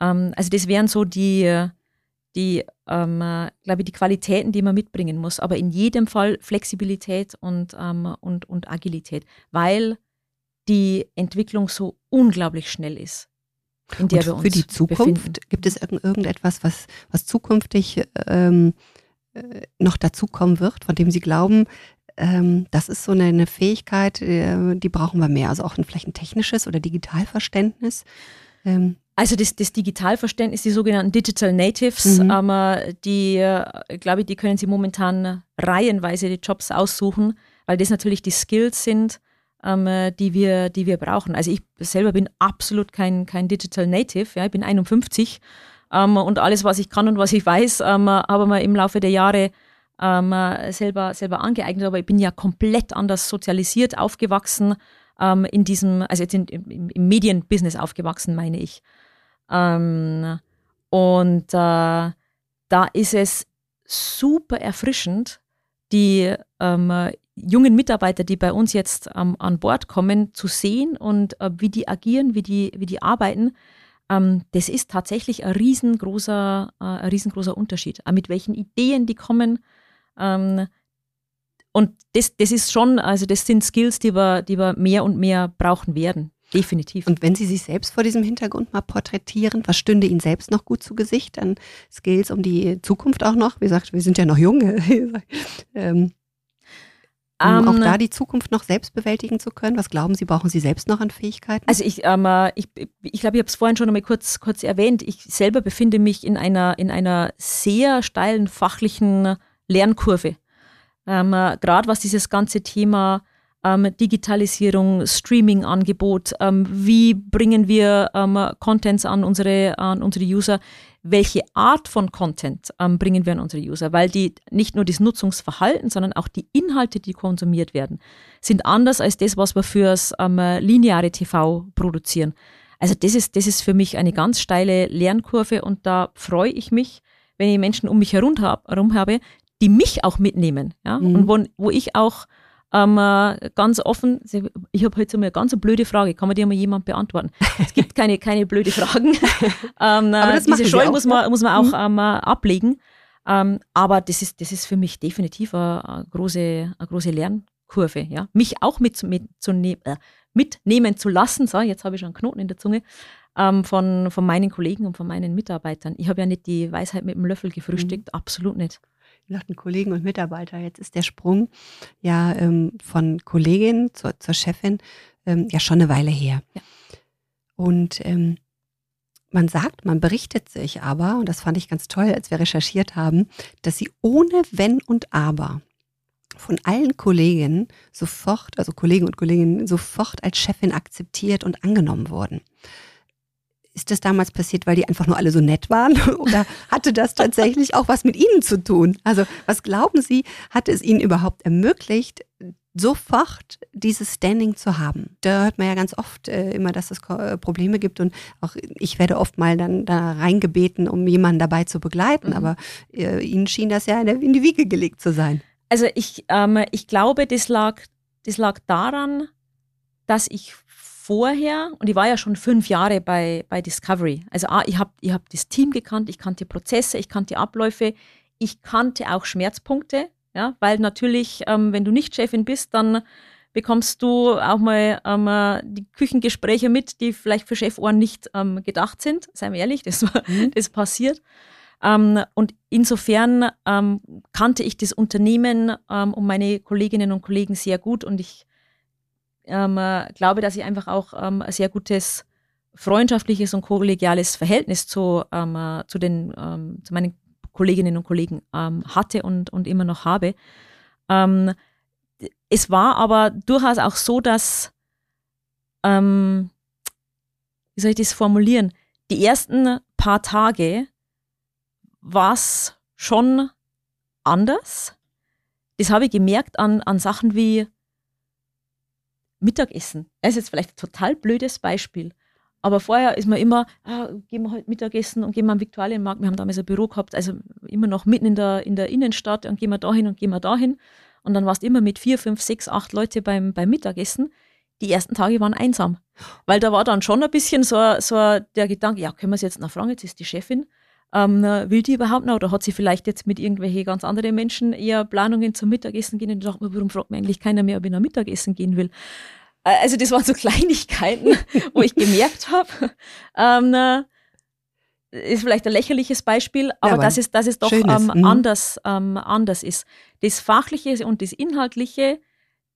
Ähm, also das wären so die, die ähm, glaube ich, die Qualitäten, die man mitbringen muss. Aber in jedem Fall Flexibilität und, ähm, und, und Agilität, weil die Entwicklung so unglaublich schnell ist. In der Und wir uns für die Zukunft befinden. gibt es irgendetwas, was, was zukünftig ähm, äh, noch dazukommen wird, von dem Sie glauben, ähm, das ist so eine, eine Fähigkeit, äh, die brauchen wir mehr. Also auch ein, vielleicht ein technisches oder Digitalverständnis. Ähm. Also das, das Digitalverständnis, die sogenannten Digital Natives, mhm. ähm, die, äh, glaube ich, die können Sie momentan reihenweise die Jobs aussuchen, weil das natürlich die Skills sind, ähm, die, wir, die wir brauchen. Also ich selber bin absolut kein, kein Digital Native, ja, ich bin 51 ähm, und alles, was ich kann und was ich weiß, ähm, habe mir im Laufe der Jahre ähm, selber, selber angeeignet, aber ich bin ja komplett anders sozialisiert, aufgewachsen, ähm, in diesem, also jetzt in, im, im Medienbusiness aufgewachsen, meine ich. Ähm, und äh, da ist es super erfrischend, die ähm, jungen Mitarbeiter, die bei uns jetzt ähm, an Bord kommen, zu sehen und äh, wie die agieren, wie die, wie die arbeiten. Ähm, das ist tatsächlich ein riesengroßer, äh, ein riesengroßer Unterschied. Auch mit welchen Ideen die kommen. Ähm, und das, das ist schon, also das sind Skills, die wir, die wir mehr und mehr brauchen werden. Definitiv. Und wenn Sie sich selbst vor diesem Hintergrund mal porträtieren, was stünde Ihnen selbst noch gut zu Gesicht an Skills um die Zukunft auch noch? Wie gesagt, wir sind ja noch jung. ähm, um auch da die Zukunft noch selbst bewältigen zu können? Was glauben Sie, brauchen Sie selbst noch an Fähigkeiten? Also ich, ähm, ich, ich glaube, ich habe es vorhin schon einmal kurz, kurz erwähnt. Ich selber befinde mich in einer, in einer sehr steilen fachlichen Lernkurve. Ähm, Gerade was dieses ganze Thema ähm, Digitalisierung, Streaming-Angebot, ähm, wie bringen wir ähm, Contents an unsere, an unsere User, welche Art von Content ähm, bringen wir an unsere User, weil die nicht nur das Nutzungsverhalten, sondern auch die Inhalte, die konsumiert werden, sind anders als das, was wir fürs ähm, lineare TV produzieren. Also das ist, das ist für mich eine ganz steile Lernkurve und da freue ich mich, wenn ich Menschen um mich herum, hab, herum habe, die mich auch mitnehmen. Ja? Mhm. Und wo, wo ich auch ähm, äh, ganz offen, ich habe heute so eine ganz blöde Frage, kann man die mal jemand beantworten? Es gibt keine, keine blöde Fragen. ähm, aber das diese Scheu muss man, muss man auch mhm. ähm, ablegen. Ähm, aber das ist, das ist für mich definitiv eine, eine, große, eine große Lernkurve. Ja? Mich auch mit, mit, zu ne äh, mitnehmen zu lassen, so, jetzt habe ich schon einen Knoten in der Zunge, ähm, von, von meinen Kollegen und von meinen Mitarbeitern. Ich habe ja nicht die Weisheit mit dem Löffel gefrühstückt, mhm. absolut nicht gesagt, Kollegen und Mitarbeiter. Jetzt ist der Sprung ja ähm, von Kollegin zur, zur Chefin ähm, ja schon eine Weile her. Ja. Und ähm, man sagt, man berichtet sich aber, und das fand ich ganz toll, als wir recherchiert haben, dass sie ohne Wenn und Aber von allen Kolleginnen sofort, also Kollegen und Kolleginnen, sofort als Chefin akzeptiert und angenommen wurden. Ist das damals passiert, weil die einfach nur alle so nett waren? Oder hatte das tatsächlich auch was mit Ihnen zu tun? Also, was glauben Sie, hat es Ihnen überhaupt ermöglicht, sofort dieses Standing zu haben. Da hört man ja ganz oft äh, immer, dass es äh, Probleme gibt und auch ich werde oft mal dann da reingebeten, um jemanden dabei zu begleiten, mhm. aber äh, Ihnen schien das ja in, der, in, die Wiege gelegt zu sein. Also ich, ähm, ich glaube, das lag, das lag daran, dass ich vorher, und ich war ja schon fünf Jahre bei, bei Discovery, also ah, ich habe ich hab das Team gekannt, ich kannte Prozesse, ich kannte Abläufe, ich kannte auch Schmerzpunkte, ja, weil natürlich, ähm, wenn du nicht Chefin bist, dann bekommst du auch mal ähm, äh, die Küchengespräche mit, die vielleicht für Chefohren nicht ähm, gedacht sind. Seien wir ehrlich, das, mhm. das passiert. Ähm, und insofern ähm, kannte ich das Unternehmen ähm, und meine Kolleginnen und Kollegen sehr gut und ich ähm, äh, glaube, dass ich einfach auch ähm, ein sehr gutes freundschaftliches und kollegiales Verhältnis zu, ähm, äh, zu, den, ähm, zu meinen Kolleginnen und Kollegen ähm, hatte und, und immer noch habe. Ähm, es war aber durchaus auch so, dass, wie soll ich das formulieren, die ersten paar Tage war es schon anders. Das habe ich gemerkt an, an Sachen wie Mittagessen. Das ist jetzt vielleicht ein total blödes Beispiel. Aber vorher ist man immer, ah, gehen wir heute Mittagessen und gehen wir am Viktualienmarkt. Wir haben damals ein Büro gehabt, also immer noch mitten in der, in der Innenstadt und gehen wir dahin und gehen wir dahin. Und dann warst du immer mit vier, fünf, sechs, acht Leute beim, beim Mittagessen. Die ersten Tage waren einsam. Weil da war dann schon ein bisschen so, so der Gedanke, ja, können wir es jetzt noch fragen, jetzt ist die Chefin. Ähm, will die überhaupt noch oder hat sie vielleicht jetzt mit irgendwelchen ganz anderen Menschen eher Planungen zum Mittagessen gehen und dachte mir, warum fragt mir eigentlich keiner mehr, ob ich nach Mittagessen gehen will? Äh, also das waren so Kleinigkeiten, wo ich gemerkt habe, ähm, äh, ist vielleicht ein lächerliches Beispiel, aber, ja, dass, es, dass es doch ähm, mhm. anders, ähm, anders ist. Das Fachliche und das Inhaltliche,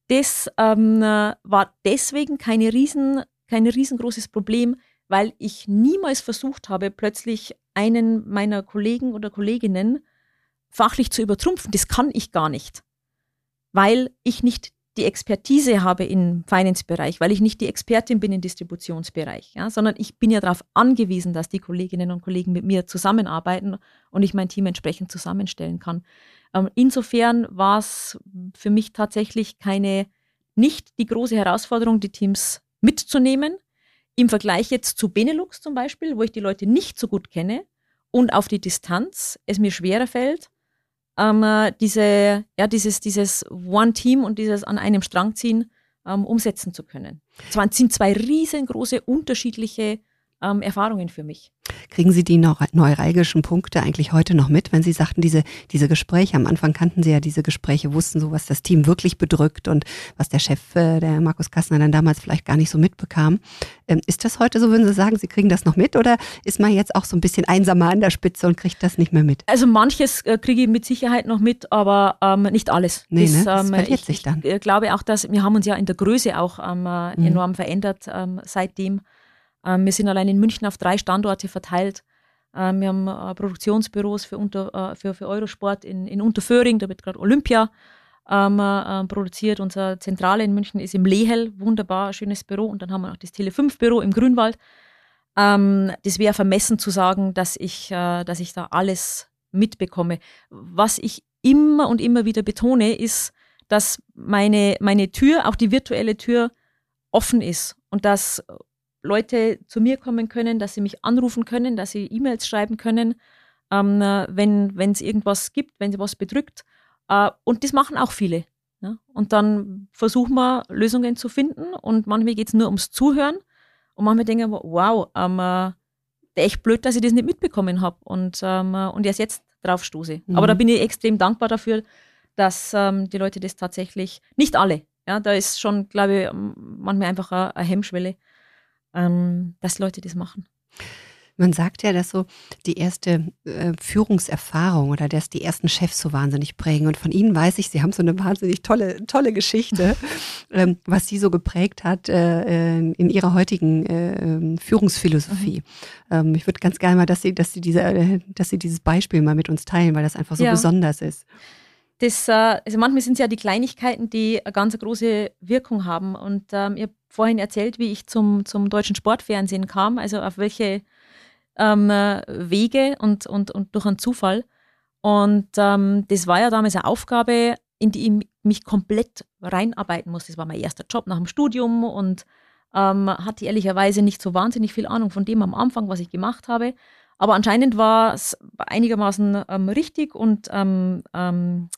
das ähm, äh, war deswegen keine riesen, kein riesengroßes Problem, weil ich niemals versucht habe, plötzlich einen meiner Kollegen oder Kolleginnen fachlich zu übertrumpfen. Das kann ich gar nicht, weil ich nicht die Expertise habe im Finance-Bereich, weil ich nicht die Expertin bin im Distributionsbereich, ja, sondern ich bin ja darauf angewiesen, dass die Kolleginnen und Kollegen mit mir zusammenarbeiten und ich mein Team entsprechend zusammenstellen kann. Ähm, insofern war es für mich tatsächlich keine, nicht die große Herausforderung, die Teams mitzunehmen. Im Vergleich jetzt zu Benelux zum Beispiel, wo ich die Leute nicht so gut kenne und auf die Distanz es mir schwerer fällt, ähm, äh, diese, ja, dieses, dieses One-Team und dieses an einem Strang ziehen ähm, umsetzen zu können. Es sind zwei riesengroße unterschiedliche ähm, Erfahrungen für mich. Kriegen Sie die neuralgischen Punkte eigentlich heute noch mit, wenn Sie sagten, diese, diese Gespräche, am Anfang kannten Sie ja diese Gespräche, wussten so, was das Team wirklich bedrückt und was der Chef, äh, der Markus Kassner, dann damals vielleicht gar nicht so mitbekam. Ähm, ist das heute so, würden Sie sagen, Sie kriegen das noch mit oder ist man jetzt auch so ein bisschen einsamer an der Spitze und kriegt das nicht mehr mit? Also manches äh, kriege ich mit Sicherheit noch mit, aber ähm, nicht alles. Nee, das, ne? das ähm, verliert ich, sich dann. Ich äh, glaube auch, dass wir haben uns ja in der Größe auch ähm, mhm. enorm verändert ähm, seitdem. Ähm, wir sind allein in München auf drei Standorte verteilt. Ähm, wir haben äh, Produktionsbüros für, unter, äh, für, für Eurosport in, in Unterföhring, da wird gerade Olympia ähm, äh, produziert. Unsere Zentrale in München ist im Lehel, wunderbar, schönes Büro. Und dann haben wir noch das Tele5-Büro im Grünwald. Das wäre vermessen zu sagen, dass ich, dass ich da alles mitbekomme. Was ich immer und immer wieder betone, ist, dass meine, meine Tür, auch die virtuelle Tür, offen ist und dass Leute zu mir kommen können, dass sie mich anrufen können, dass sie E-Mails schreiben können, ähm, wenn es irgendwas gibt, wenn sie was bedrückt. Äh, und das machen auch viele. Ja? Und dann versuchen wir Lösungen zu finden und manchmal geht es nur ums Zuhören und manchmal denken wir, wow, ähm, äh, echt blöd, dass ich das nicht mitbekommen habe und, ähm, und erst jetzt drauf stoße. Mhm. Aber da bin ich extrem dankbar dafür, dass ähm, die Leute das tatsächlich, nicht alle, ja, da ist schon, glaube ich, manchmal einfach eine, eine Hemmschwelle ähm, dass Leute das machen. Man sagt ja, dass so die erste äh, Führungserfahrung oder dass die ersten Chefs so wahnsinnig prägen. Und von Ihnen weiß ich, Sie haben so eine wahnsinnig tolle, tolle Geschichte, ähm, was Sie so geprägt hat äh, in Ihrer heutigen äh, Führungsphilosophie. Mhm. Ähm, ich würde ganz gerne mal, dass Sie, dass Sie diese, äh, dass Sie dieses Beispiel mal mit uns teilen, weil das einfach so ja. besonders ist. Das, äh, also manchmal sind es ja die Kleinigkeiten, die eine ganz große Wirkung haben. Und ähm, ich habe vorhin erzählt, wie ich zum, zum deutschen Sportfernsehen kam, also auf welche ähm, Wege und, und, und durch einen Zufall. Und ähm, das war ja damals eine Aufgabe, in die ich mich komplett reinarbeiten musste. Das war mein erster Job nach dem Studium und ähm, hatte ehrlicherweise nicht so wahnsinnig viel Ahnung von dem am Anfang, was ich gemacht habe. Aber anscheinend war es einigermaßen ähm, richtig und ähm, ähm,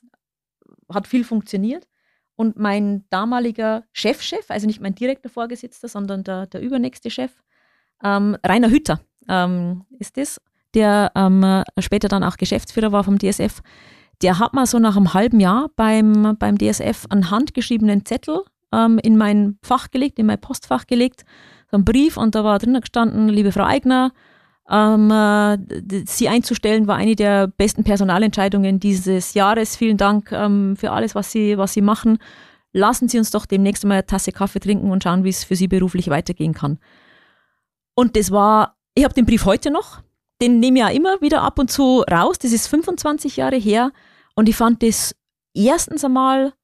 hat viel funktioniert. Und mein damaliger Chefchef, also nicht mein direkter Vorgesetzter, sondern der, der übernächste Chef, ähm, Rainer Hütter ähm, ist das, der ähm, später dann auch Geschäftsführer war vom DSF, der hat mir so nach einem halben Jahr beim, beim DSF einen handgeschriebenen Zettel ähm, in mein Fach gelegt, in mein Postfach gelegt, so einen Brief und da war drinnen gestanden, liebe Frau Eigner, ähm, äh, sie einzustellen war eine der besten Personalentscheidungen dieses Jahres. Vielen Dank ähm, für alles, was Sie, was Sie machen. Lassen Sie uns doch demnächst mal eine Tasse Kaffee trinken und schauen, wie es für Sie beruflich weitergehen kann. Und das war, ich habe den Brief heute noch, den nehme ich ja immer wieder ab und zu raus. Das ist 25 Jahre her und ich fand das erstens einmal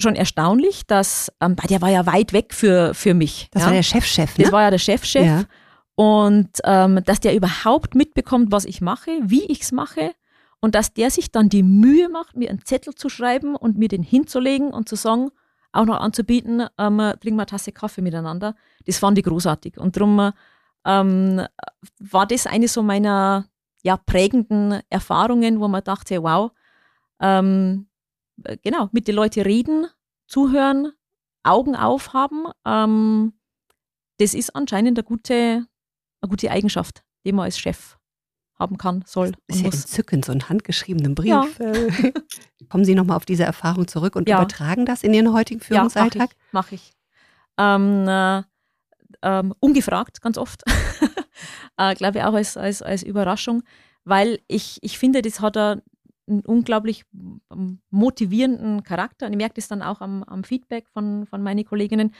schon erstaunlich, dass, ähm, der war ja weit weg für, für mich. Das ja. war der Chefchef, ne? Das war ja der Chefchef. Ja. Und ähm, dass der überhaupt mitbekommt, was ich mache, wie ich es mache und dass der sich dann die Mühe macht, mir einen Zettel zu schreiben und mir den hinzulegen und zu sagen, auch noch anzubieten, ähm, trinken wir eine Tasse Kaffee miteinander. Das fand ich großartig. Und darum ähm, war das eine so meiner ja, prägenden Erfahrungen, wo man dachte, wow, ähm, genau, mit den Leuten reden, zuhören, Augen aufhaben, ähm, das ist anscheinend eine gute, eine gute Eigenschaft, die man als Chef haben kann, soll. Das ist ja entzückend, so einen handgeschriebenen Brief. Ja. Kommen Sie nochmal auf diese Erfahrung zurück und ja. übertragen das in Ihren heutigen Führungsalltag? Ja, mache ich. Mach ich. Ähm, äh, ähm, ungefragt, ganz oft. äh, Glaube ich auch als, als, als Überraschung, weil ich, ich finde, das hat einen unglaublich motivierenden Charakter. Und ich merke das dann auch am, am Feedback von, von meinen Kolleginnen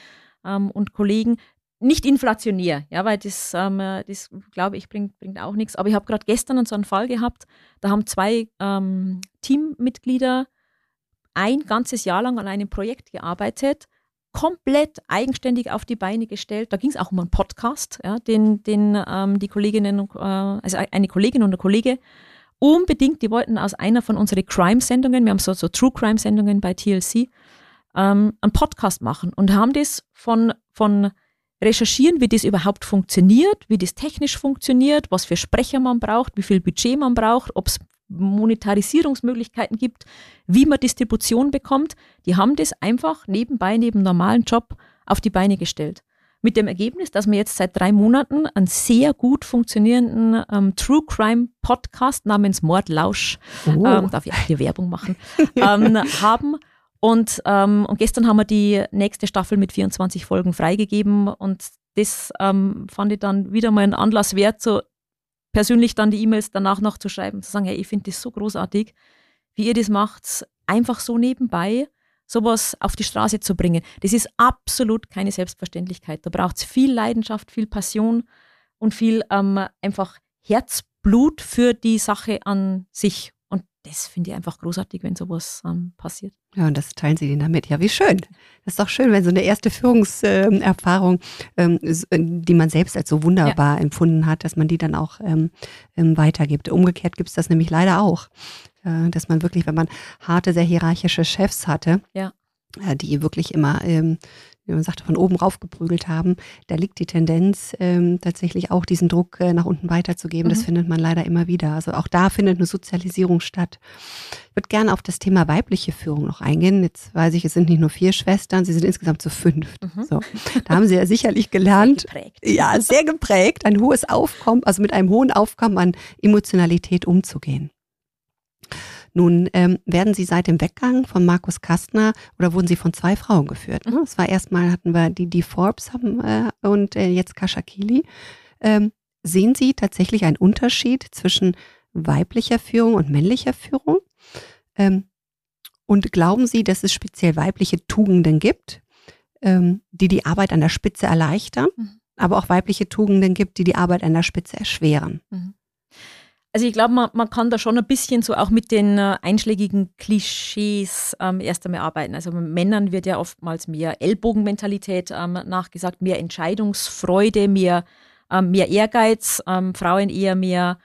ähm, und Kollegen, nicht inflationär, ja, weil das, ähm, das glaube ich, bringt, bringt auch nichts. Aber ich habe gerade gestern so einen Fall gehabt, da haben zwei ähm, Teammitglieder ein ganzes Jahr lang an einem Projekt gearbeitet, komplett eigenständig auf die Beine gestellt. Da ging es auch um einen Podcast, ja, den, den ähm, die Kolleginnen, äh, also eine Kollegin und ein Kollege unbedingt, die wollten aus einer von unseren Crime-Sendungen, wir haben so, so True Crime-Sendungen bei TLC, ähm, einen Podcast machen und haben das von, von recherchieren, wie das überhaupt funktioniert, wie das technisch funktioniert, was für Sprecher man braucht, wie viel Budget man braucht, ob es Monetarisierungsmöglichkeiten gibt, wie man Distribution bekommt. Die haben das einfach nebenbei, neben normalen Job auf die Beine gestellt. Mit dem Ergebnis, dass wir jetzt seit drei Monaten einen sehr gut funktionierenden ähm, True Crime Podcast namens Mordlausch, oh. ähm, darf ich auch hier Werbung machen, ähm, haben. Und, ähm, und gestern haben wir die nächste Staffel mit 24 Folgen freigegeben und das ähm, fand ich dann wieder mal einen Anlass wert, so persönlich dann die E-Mails danach noch zu schreiben, zu sagen, hey, ich finde das so großartig, wie ihr das macht, einfach so nebenbei sowas auf die Straße zu bringen. Das ist absolut keine Selbstverständlichkeit. Da braucht es viel Leidenschaft, viel Passion und viel ähm, einfach Herzblut für die Sache an sich das finde ich einfach großartig, wenn sowas ähm, passiert. Ja, und das teilen Sie denen damit. Ja, wie schön. Das ist doch schön, wenn so eine erste Führungserfahrung, ähm, äh, die man selbst als so wunderbar ja. empfunden hat, dass man die dann auch ähm, ähm weitergibt. Umgekehrt gibt es das nämlich leider auch, äh, dass man wirklich, wenn man harte, sehr hierarchische Chefs hatte, ja. äh, die wirklich immer wie man sagte, von oben rauf geprügelt haben, da liegt die Tendenz, ähm, tatsächlich auch diesen Druck äh, nach unten weiterzugeben. Mhm. Das findet man leider immer wieder. Also auch da findet eine Sozialisierung statt. Ich würde gerne auf das Thema weibliche Führung noch eingehen. Jetzt weiß ich, es sind nicht nur vier Schwestern, sie sind insgesamt zu fünf. Mhm. So, da haben Sie ja sicherlich gelernt. Sehr ja, sehr geprägt, ein hohes Aufkommen, also mit einem hohen Aufkommen an Emotionalität umzugehen. Nun ähm, werden Sie seit dem Weggang von Markus Kastner oder wurden Sie von zwei Frauen geführt? Ne? Es war erstmal hatten wir die, die Forbes haben, äh, und äh, jetzt Kashakili. Ähm, sehen Sie tatsächlich einen Unterschied zwischen weiblicher Führung und männlicher Führung? Ähm, und glauben Sie, dass es speziell weibliche Tugenden gibt, ähm, die die Arbeit an der Spitze erleichtern, mhm. aber auch weibliche Tugenden gibt, die die Arbeit an der Spitze erschweren? Mhm. Also ich glaube, man, man kann da schon ein bisschen so auch mit den äh, einschlägigen Klischees ähm, erst einmal arbeiten. Also Männern wird ja oftmals mehr Ellbogenmentalität ähm, nachgesagt, mehr Entscheidungsfreude, mehr, ähm, mehr Ehrgeiz, ähm, Frauen eher mehr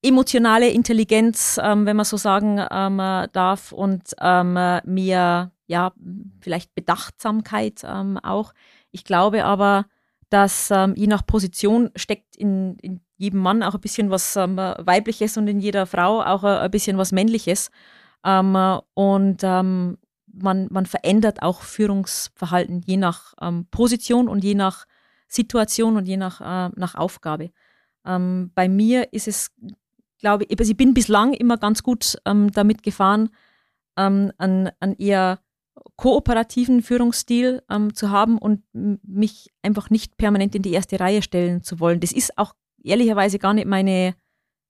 emotionale Intelligenz, ähm, wenn man so sagen ähm, darf, und mehr, ja, vielleicht Bedachtsamkeit auch. Ich glaube aber, dass je nach Position steckt in, in jedem Mann auch ein bisschen was ähm, Weibliches und in jeder Frau auch ein, bisschen was Männliches. Ähm, und ähm, man, man verändert auch Führungsverhalten je nach ähm, Position und je nach Situation und je nach, äh, nach Aufgabe. Ähm, bei mir ist es, glaube ich, also ich bin bislang immer ganz gut ähm, damit gefahren, an, an eher kooperativen Führungsstil ähm, zu haben und mich einfach nicht permanent in die erste Reihe stellen zu wollen. Das ist auch ehrlicherweise gar nicht meine,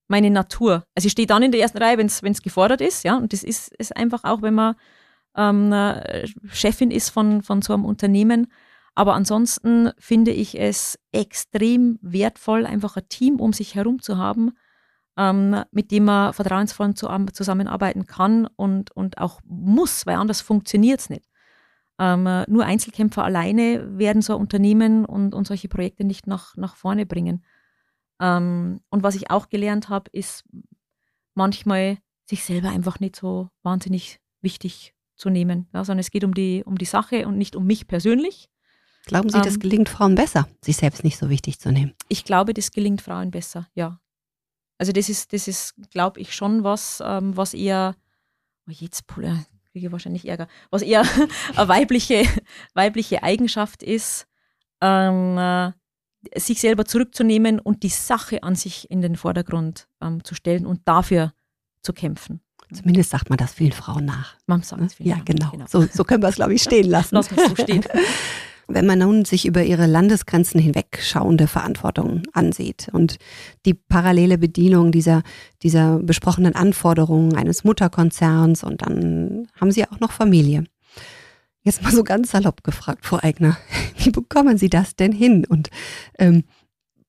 meine Natur. Also ich stehe dann in der ersten Reihe, wenn es gefordert ist, ja, und das ist, ist einfach auch, wenn man ähm, Chefin ist von, von so einem Unternehmen. Aber ansonsten finde ich es extrem wertvoll, einfach ein Team um sich herum zu haben, ähm, mit dem man vertrauensvoll zusammenarbeiten kann und, und auch muss, weil anders funktioniert es nicht. Ähm, nur Einzelkämpfer alleine werden so ein Unternehmen und, und solche Projekte nicht nach, nach vorne bringen. Ähm, und was ich auch gelernt habe, ist manchmal sich selber einfach nicht so wahnsinnig wichtig zu nehmen, ja, sondern es geht um die, um die Sache und nicht um mich persönlich. Glauben Sie, ähm, das gelingt Frauen besser, sich selbst nicht so wichtig zu nehmen? Ich glaube, das gelingt Frauen besser, ja. Also das ist, das ist, glaube ich, schon was, ähm, was eher, oh jetzt kriege ich wahrscheinlich Ärger, was eher eine weibliche, weibliche Eigenschaft ist, ähm, äh, sich selber zurückzunehmen und die Sache an sich in den Vordergrund ähm, zu stellen und dafür zu kämpfen. Zumindest sagt man das vielen Frauen nach. Man sagt es vielen Ja, genau. genau. So, so können wir es, glaube ich, stehen lassen. Lass so stehen. Wenn man nun sich über ihre Landesgrenzen hinweg schauende Verantwortung ansieht und die parallele Bedienung dieser, dieser besprochenen Anforderungen eines Mutterkonzerns und dann haben sie auch noch Familie. Jetzt mal so ganz salopp gefragt, Frau Eigner, wie bekommen Sie das denn hin? Und ähm,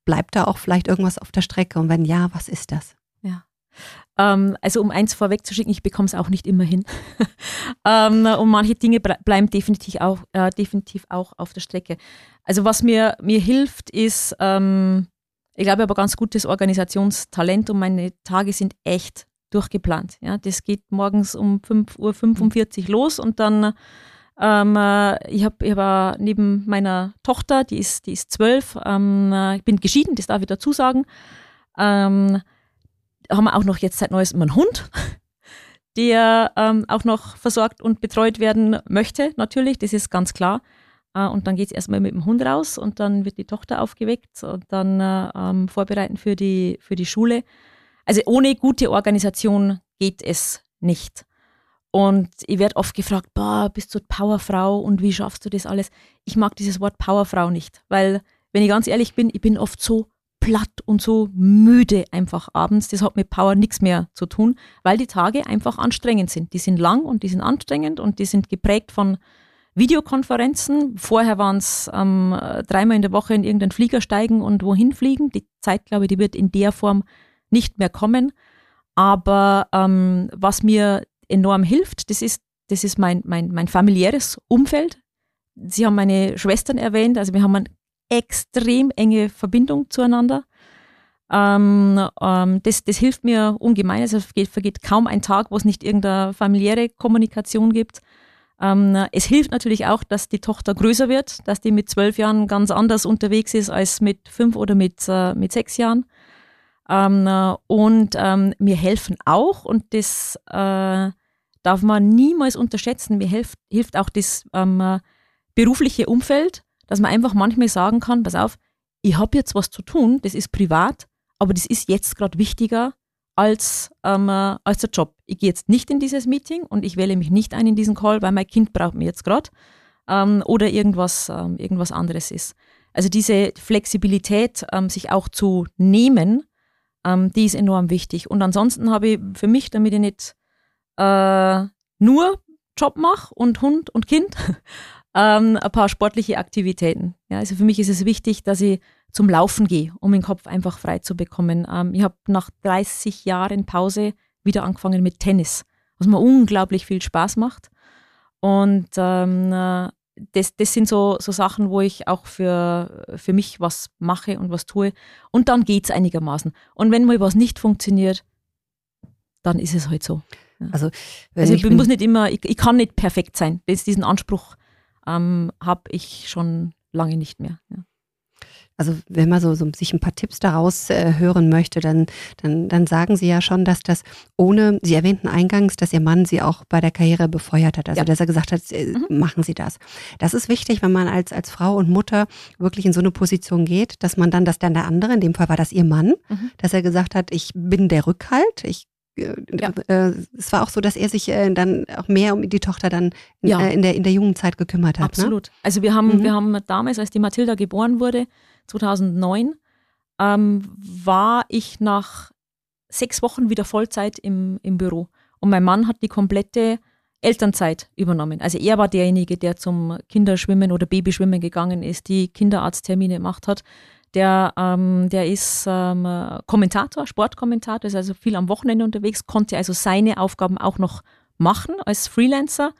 bleibt da auch vielleicht irgendwas auf der Strecke? Und wenn ja, was ist das? Ja. Ähm, also um eins vorwegzuschicken, ich bekomme es auch nicht immer hin. ähm, und manche Dinge bleiben definitiv auch, äh, definitiv auch auf der Strecke. Also was mir, mir hilft, ist, ähm, ich glaube, aber ganz gutes Organisationstalent und meine Tage sind echt durchgeplant. Ja, das geht morgens um 5.45 Uhr los und dann ähm, äh, ich habe ich hab neben meiner Tochter, die ist, die ist zwölf, ähm, äh, ich bin geschieden, das darf ich dazu sagen, ähm, haben wir auch noch jetzt seit neuestem einen Hund, der ähm, auch noch versorgt und betreut werden möchte, natürlich, das ist ganz klar. Äh, und dann geht es erstmal mit dem Hund raus und dann wird die Tochter aufgeweckt und dann äh, ähm, vorbereiten für die, für die Schule. Also ohne gute Organisation geht es nicht. Und ich werde oft gefragt, boah, bist du Powerfrau und wie schaffst du das alles? Ich mag dieses Wort Powerfrau nicht, weil, wenn ich ganz ehrlich bin, ich bin oft so platt und so müde einfach abends. Das hat mit Power nichts mehr zu tun, weil die Tage einfach anstrengend sind. Die sind lang und die sind anstrengend und die sind geprägt von Videokonferenzen. Vorher waren es ähm, dreimal in der Woche in irgendeinen Flieger steigen und wohin fliegen. Die Zeit, glaube ich, die wird in der Form nicht mehr kommen. Aber ähm, was mir enorm hilft, das ist, das ist mein, mein, mein familiäres Umfeld. Sie haben meine Schwestern erwähnt, also wir haben eine extrem enge Verbindung zueinander. Ähm, ähm, das, das hilft mir ungemein. Also es vergeht, vergeht kaum ein Tag, wo es nicht irgendeine familiäre Kommunikation gibt. Ähm, es hilft natürlich auch, dass die Tochter größer wird, dass die mit zwölf Jahren ganz anders unterwegs ist als mit fünf oder mit, äh, mit sechs Jahren. Ähm, äh, und ähm, mir helfen auch, und das äh, darf man niemals unterschätzen, mir hilft, hilft auch das ähm, äh, berufliche Umfeld, dass man einfach manchmal sagen kann, pass auf, ich habe jetzt was zu tun, das ist privat, aber das ist jetzt gerade wichtiger als, ähm, äh, als der Job. Ich gehe jetzt nicht in dieses Meeting und ich wähle mich nicht ein in diesen Call, weil mein Kind braucht mich jetzt gerade ähm, oder irgendwas, ähm, irgendwas anderes ist. Also diese Flexibilität, ähm, sich auch zu nehmen, ähm, die ist enorm wichtig. Und ansonsten habe ich für mich, damit ich nicht äh, nur Job mache und Hund und Kind, ähm, ein paar sportliche Aktivitäten. Ja, also für mich ist es wichtig, dass ich zum Laufen gehe, um den Kopf einfach frei zu bekommen. Ähm, ich habe nach 30 Jahren Pause wieder angefangen mit Tennis, was mir unglaublich viel Spaß macht. Und ähm, äh, das, das sind so, so Sachen, wo ich auch für, für mich was mache und was tue. Und dann geht es einigermaßen. Und wenn mal was nicht funktioniert, dann ist es halt so. Ja. Also, also ich, ich muss nicht immer, ich, ich, kann nicht perfekt sein. Das, diesen Anspruch ähm, habe ich schon lange nicht mehr. Ja. Also wenn man so, so sich ein paar Tipps daraus äh, hören möchte, dann, dann, dann sagen Sie ja schon, dass das ohne, Sie erwähnten eingangs, dass Ihr Mann Sie auch bei der Karriere befeuert hat, also ja. dass er gesagt hat, äh, mhm. machen Sie das. Das ist wichtig, wenn man als, als Frau und Mutter wirklich in so eine Position geht, dass man dann, dass dann der andere, in dem Fall war das Ihr Mann, mhm. dass er gesagt hat, ich bin der Rückhalt, ich äh, ja. Äh, es war auch so, dass er sich äh, dann auch mehr um die Tochter dann in, ja. in, der, in der jungen Zeit gekümmert hat. Ne? Absolut. Ne? Also wir haben, mhm. wir haben damals, als die Mathilda geboren wurde, 2009, ähm, war ich nach sechs Wochen wieder Vollzeit im, im Büro. Und mein Mann hat die komplette Elternzeit übernommen. Also er war derjenige, der zum Kinderschwimmen oder Babyschwimmen gegangen ist, die Kinderarzttermine gemacht hat. Der, ähm, der ist ähm, Kommentator, Sportkommentator, ist also viel am Wochenende unterwegs, konnte also seine Aufgaben auch noch machen als Freelancer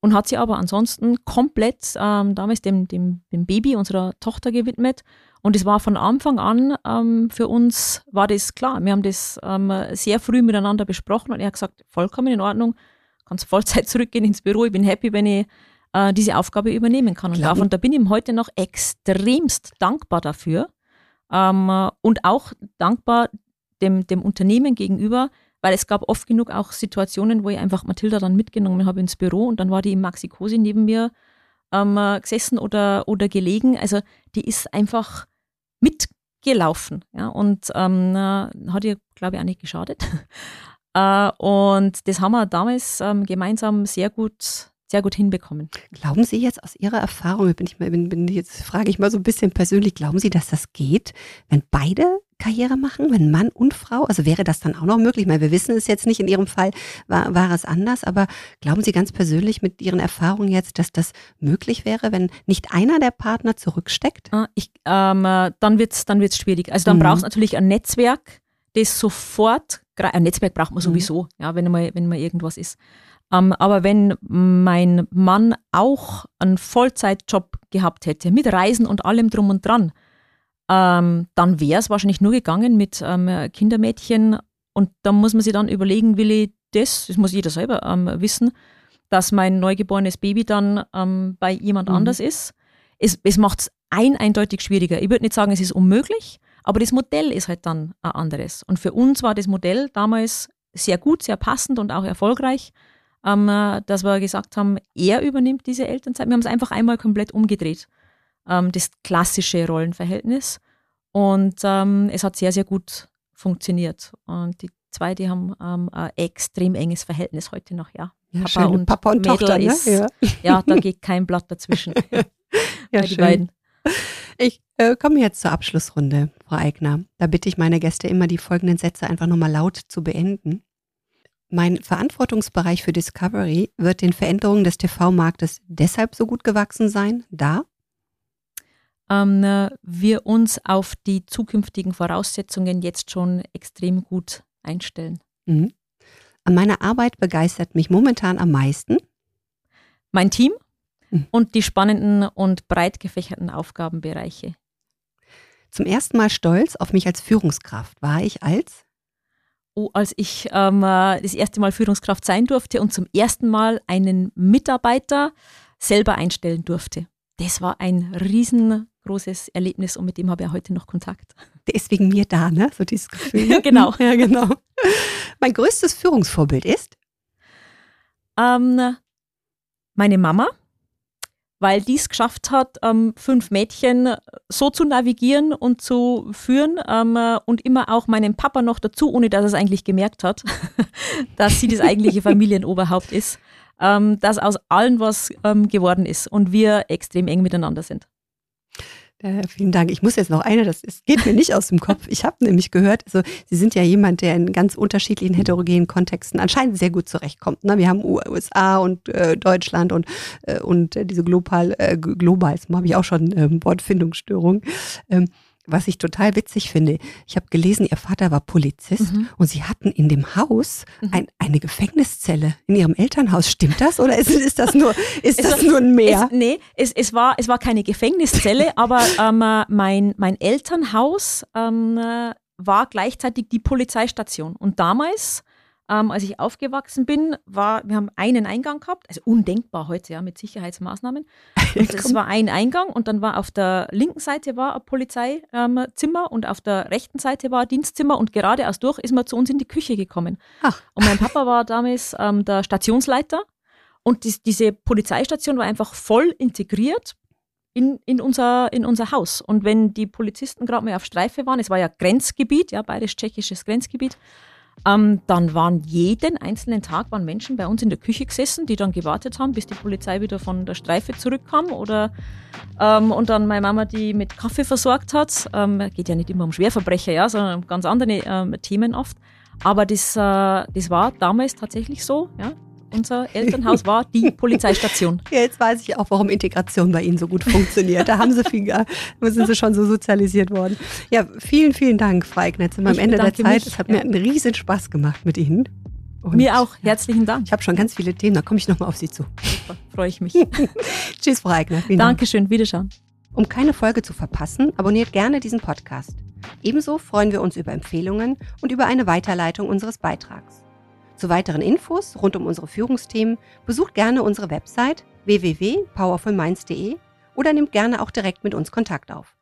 und hat sich aber ansonsten komplett ähm, damals dem, dem, dem Baby unserer Tochter gewidmet. Und es war von Anfang an ähm, für uns, war das klar. Wir haben das ähm, sehr früh miteinander besprochen und er hat gesagt, vollkommen in Ordnung, kannst Vollzeit zurückgehen ins Büro, ich bin happy, wenn ich äh, diese Aufgabe übernehmen kann und darf. Und da bin ich ihm heute noch extremst dankbar dafür, ähm, und auch dankbar dem, dem Unternehmen gegenüber, weil es gab oft genug auch Situationen, wo ich einfach Mathilda dann mitgenommen habe ins Büro und dann war die im Maxi-Cosi neben mir ähm, gesessen oder, oder gelegen. Also die ist einfach mitgelaufen ja, und ähm, hat ihr, glaube ich, auch nicht geschadet. äh, und das haben wir damals ähm, gemeinsam sehr gut sehr gut hinbekommen. Glauben Sie jetzt aus Ihrer Erfahrung, bin ich mal, bin, bin jetzt frage ich mal so ein bisschen persönlich, glauben Sie, dass das geht, wenn beide Karriere machen, wenn Mann und Frau? Also wäre das dann auch noch möglich? Ich meine, wir wissen es jetzt nicht, in Ihrem Fall war, war es anders, aber glauben Sie ganz persönlich mit Ihren Erfahrungen jetzt, dass das möglich wäre, wenn nicht einer der Partner zurücksteckt? Ah, ich, ähm, äh, dann wird es dann wird's schwierig. Also dann mhm. braucht es natürlich ein Netzwerk, das sofort, ein Netzwerk braucht man mhm. sowieso, mhm. ja, wenn mal, wenn mal irgendwas ist. Ähm, aber wenn mein Mann auch einen Vollzeitjob gehabt hätte, mit Reisen und allem drum und dran, ähm, dann wäre es wahrscheinlich nur gegangen mit ähm, Kindermädchen. Und da muss man sich dann überlegen, will ich das, das muss jeder selber wissen, dass mein neugeborenes Baby dann bei jemand mhm. anders ist. Es, es macht es ein eindeutig schwieriger. Ich würde nicht sagen, es ist unmöglich, aber das Modell ist halt dann ein anderes. Und für uns war das Modell damals sehr gut, sehr passend und auch erfolgreich, ähm, dass wir gesagt haben, er übernimmt diese Elternzeit. Wir haben es einfach einmal komplett umgedreht, ähm, das klassische Rollenverhältnis. Und ähm, es hat sehr, sehr gut funktioniert. Und die zwei, die haben ähm, ein extrem enges Verhältnis heute noch, ja. ja Papa, schön. und Papa und Mädel Tochter, ne? ist, ja. ja. da geht kein Blatt dazwischen. ja, die schön. beiden. Ich äh, komme jetzt zur Abschlussrunde, Frau Eigner. Da bitte ich meine Gäste immer, die folgenden Sätze einfach nochmal laut zu beenden. Mein Verantwortungsbereich für Discovery wird den Veränderungen des TV-Marktes deshalb so gut gewachsen sein, da ähm, wir uns auf die zukünftigen Voraussetzungen jetzt schon extrem gut einstellen. Mhm. An meiner Arbeit begeistert mich momentan am meisten mein Team mhm. und die spannenden und breit gefächerten Aufgabenbereiche. Zum ersten Mal stolz auf mich als Führungskraft war ich als als ich ähm, äh, das erste Mal Führungskraft sein durfte und zum ersten Mal einen Mitarbeiter selber einstellen durfte. Das war ein riesengroßes Erlebnis und mit dem habe ich heute noch Kontakt. Der ist wegen mir da, ne? So dieses Gefühl. ja, genau. Ja, genau. Mein größtes Führungsvorbild ist? Ähm, meine Mama, weil die es geschafft hat, ähm, fünf Mädchen so zu navigieren und zu führen ähm, und immer auch meinen Papa noch dazu, ohne dass er es eigentlich gemerkt hat, dass sie das eigentliche Familienoberhaupt ist, ähm, dass aus allen was ähm, geworden ist und wir extrem eng miteinander sind. Äh, vielen Dank. Ich muss jetzt noch eine, das ist, geht mir nicht aus dem Kopf. Ich habe nämlich gehört, also Sie sind ja jemand, der in ganz unterschiedlichen heterogenen Kontexten anscheinend sehr gut zurechtkommt. Ne? Wir haben USA und äh, Deutschland und, äh, und diese global, äh, global, habe ich auch schon ähm, Wortfindungsstörung. Ähm, was ich total witzig finde, ich habe gelesen, ihr Vater war Polizist mhm. und sie hatten in dem Haus mhm. ein, eine Gefängniszelle in ihrem Elternhaus. Stimmt das oder ist, ist das nur, ist das nur ein Meer? Es, nee, es, es, war, es war keine Gefängniszelle, aber ähm, mein, mein Elternhaus ähm, war gleichzeitig die Polizeistation. Und damals ähm, als ich aufgewachsen bin, war, wir haben einen Eingang gehabt, also undenkbar heute, ja, mit Sicherheitsmaßnahmen. Und es war ein Eingang und dann war auf der linken Seite war ein Polizeizimmer ähm, und auf der rechten Seite war ein Dienstzimmer und geradeaus durch ist man zu uns in die Küche gekommen. Ach. Und mein Papa war damals ähm, der Stationsleiter und die, diese Polizeistation war einfach voll integriert in, in, unser, in unser Haus. Und wenn die Polizisten gerade mal auf Streife waren, es war ja Grenzgebiet, ja, bayerisch-tschechisches Grenzgebiet, ähm, dann waren jeden einzelnen Tag waren Menschen bei uns in der Küche gesessen, die dann gewartet haben, bis die Polizei wieder von der Streife zurückkam oder ähm, und dann meine Mama die mit Kaffee versorgt hat. Ähm, geht ja nicht immer um Schwerverbrecher, ja, sondern um ganz andere ähm, Themen oft. Aber das, äh, das war damals tatsächlich so, ja unser Elternhaus war die Polizeistation. Ja, jetzt weiß ich auch, warum Integration bei Ihnen so gut funktioniert. Da haben Sie viel, da sind Sie schon so sozialisiert worden. Ja, vielen, vielen Dank, Frau Eigner. Sind wir am Ende der Zeit. Es hat mir einen riesen Spaß gemacht mit Ihnen. Und mir auch. Herzlichen Dank. Ich habe schon ganz viele Themen, da komme ich nochmal auf Sie zu. Super, freue ich mich. Tschüss, Frau Eigner. Vielen Dankeschön, Dank. Wiederschauen. Um keine Folge zu verpassen, abonniert gerne diesen Podcast. Ebenso freuen wir uns über Empfehlungen und über eine Weiterleitung unseres Beitrags. Zu weiteren Infos rund um unsere Führungsthemen besucht gerne unsere Website www.powerfulminds.de oder nehmt gerne auch direkt mit uns Kontakt auf.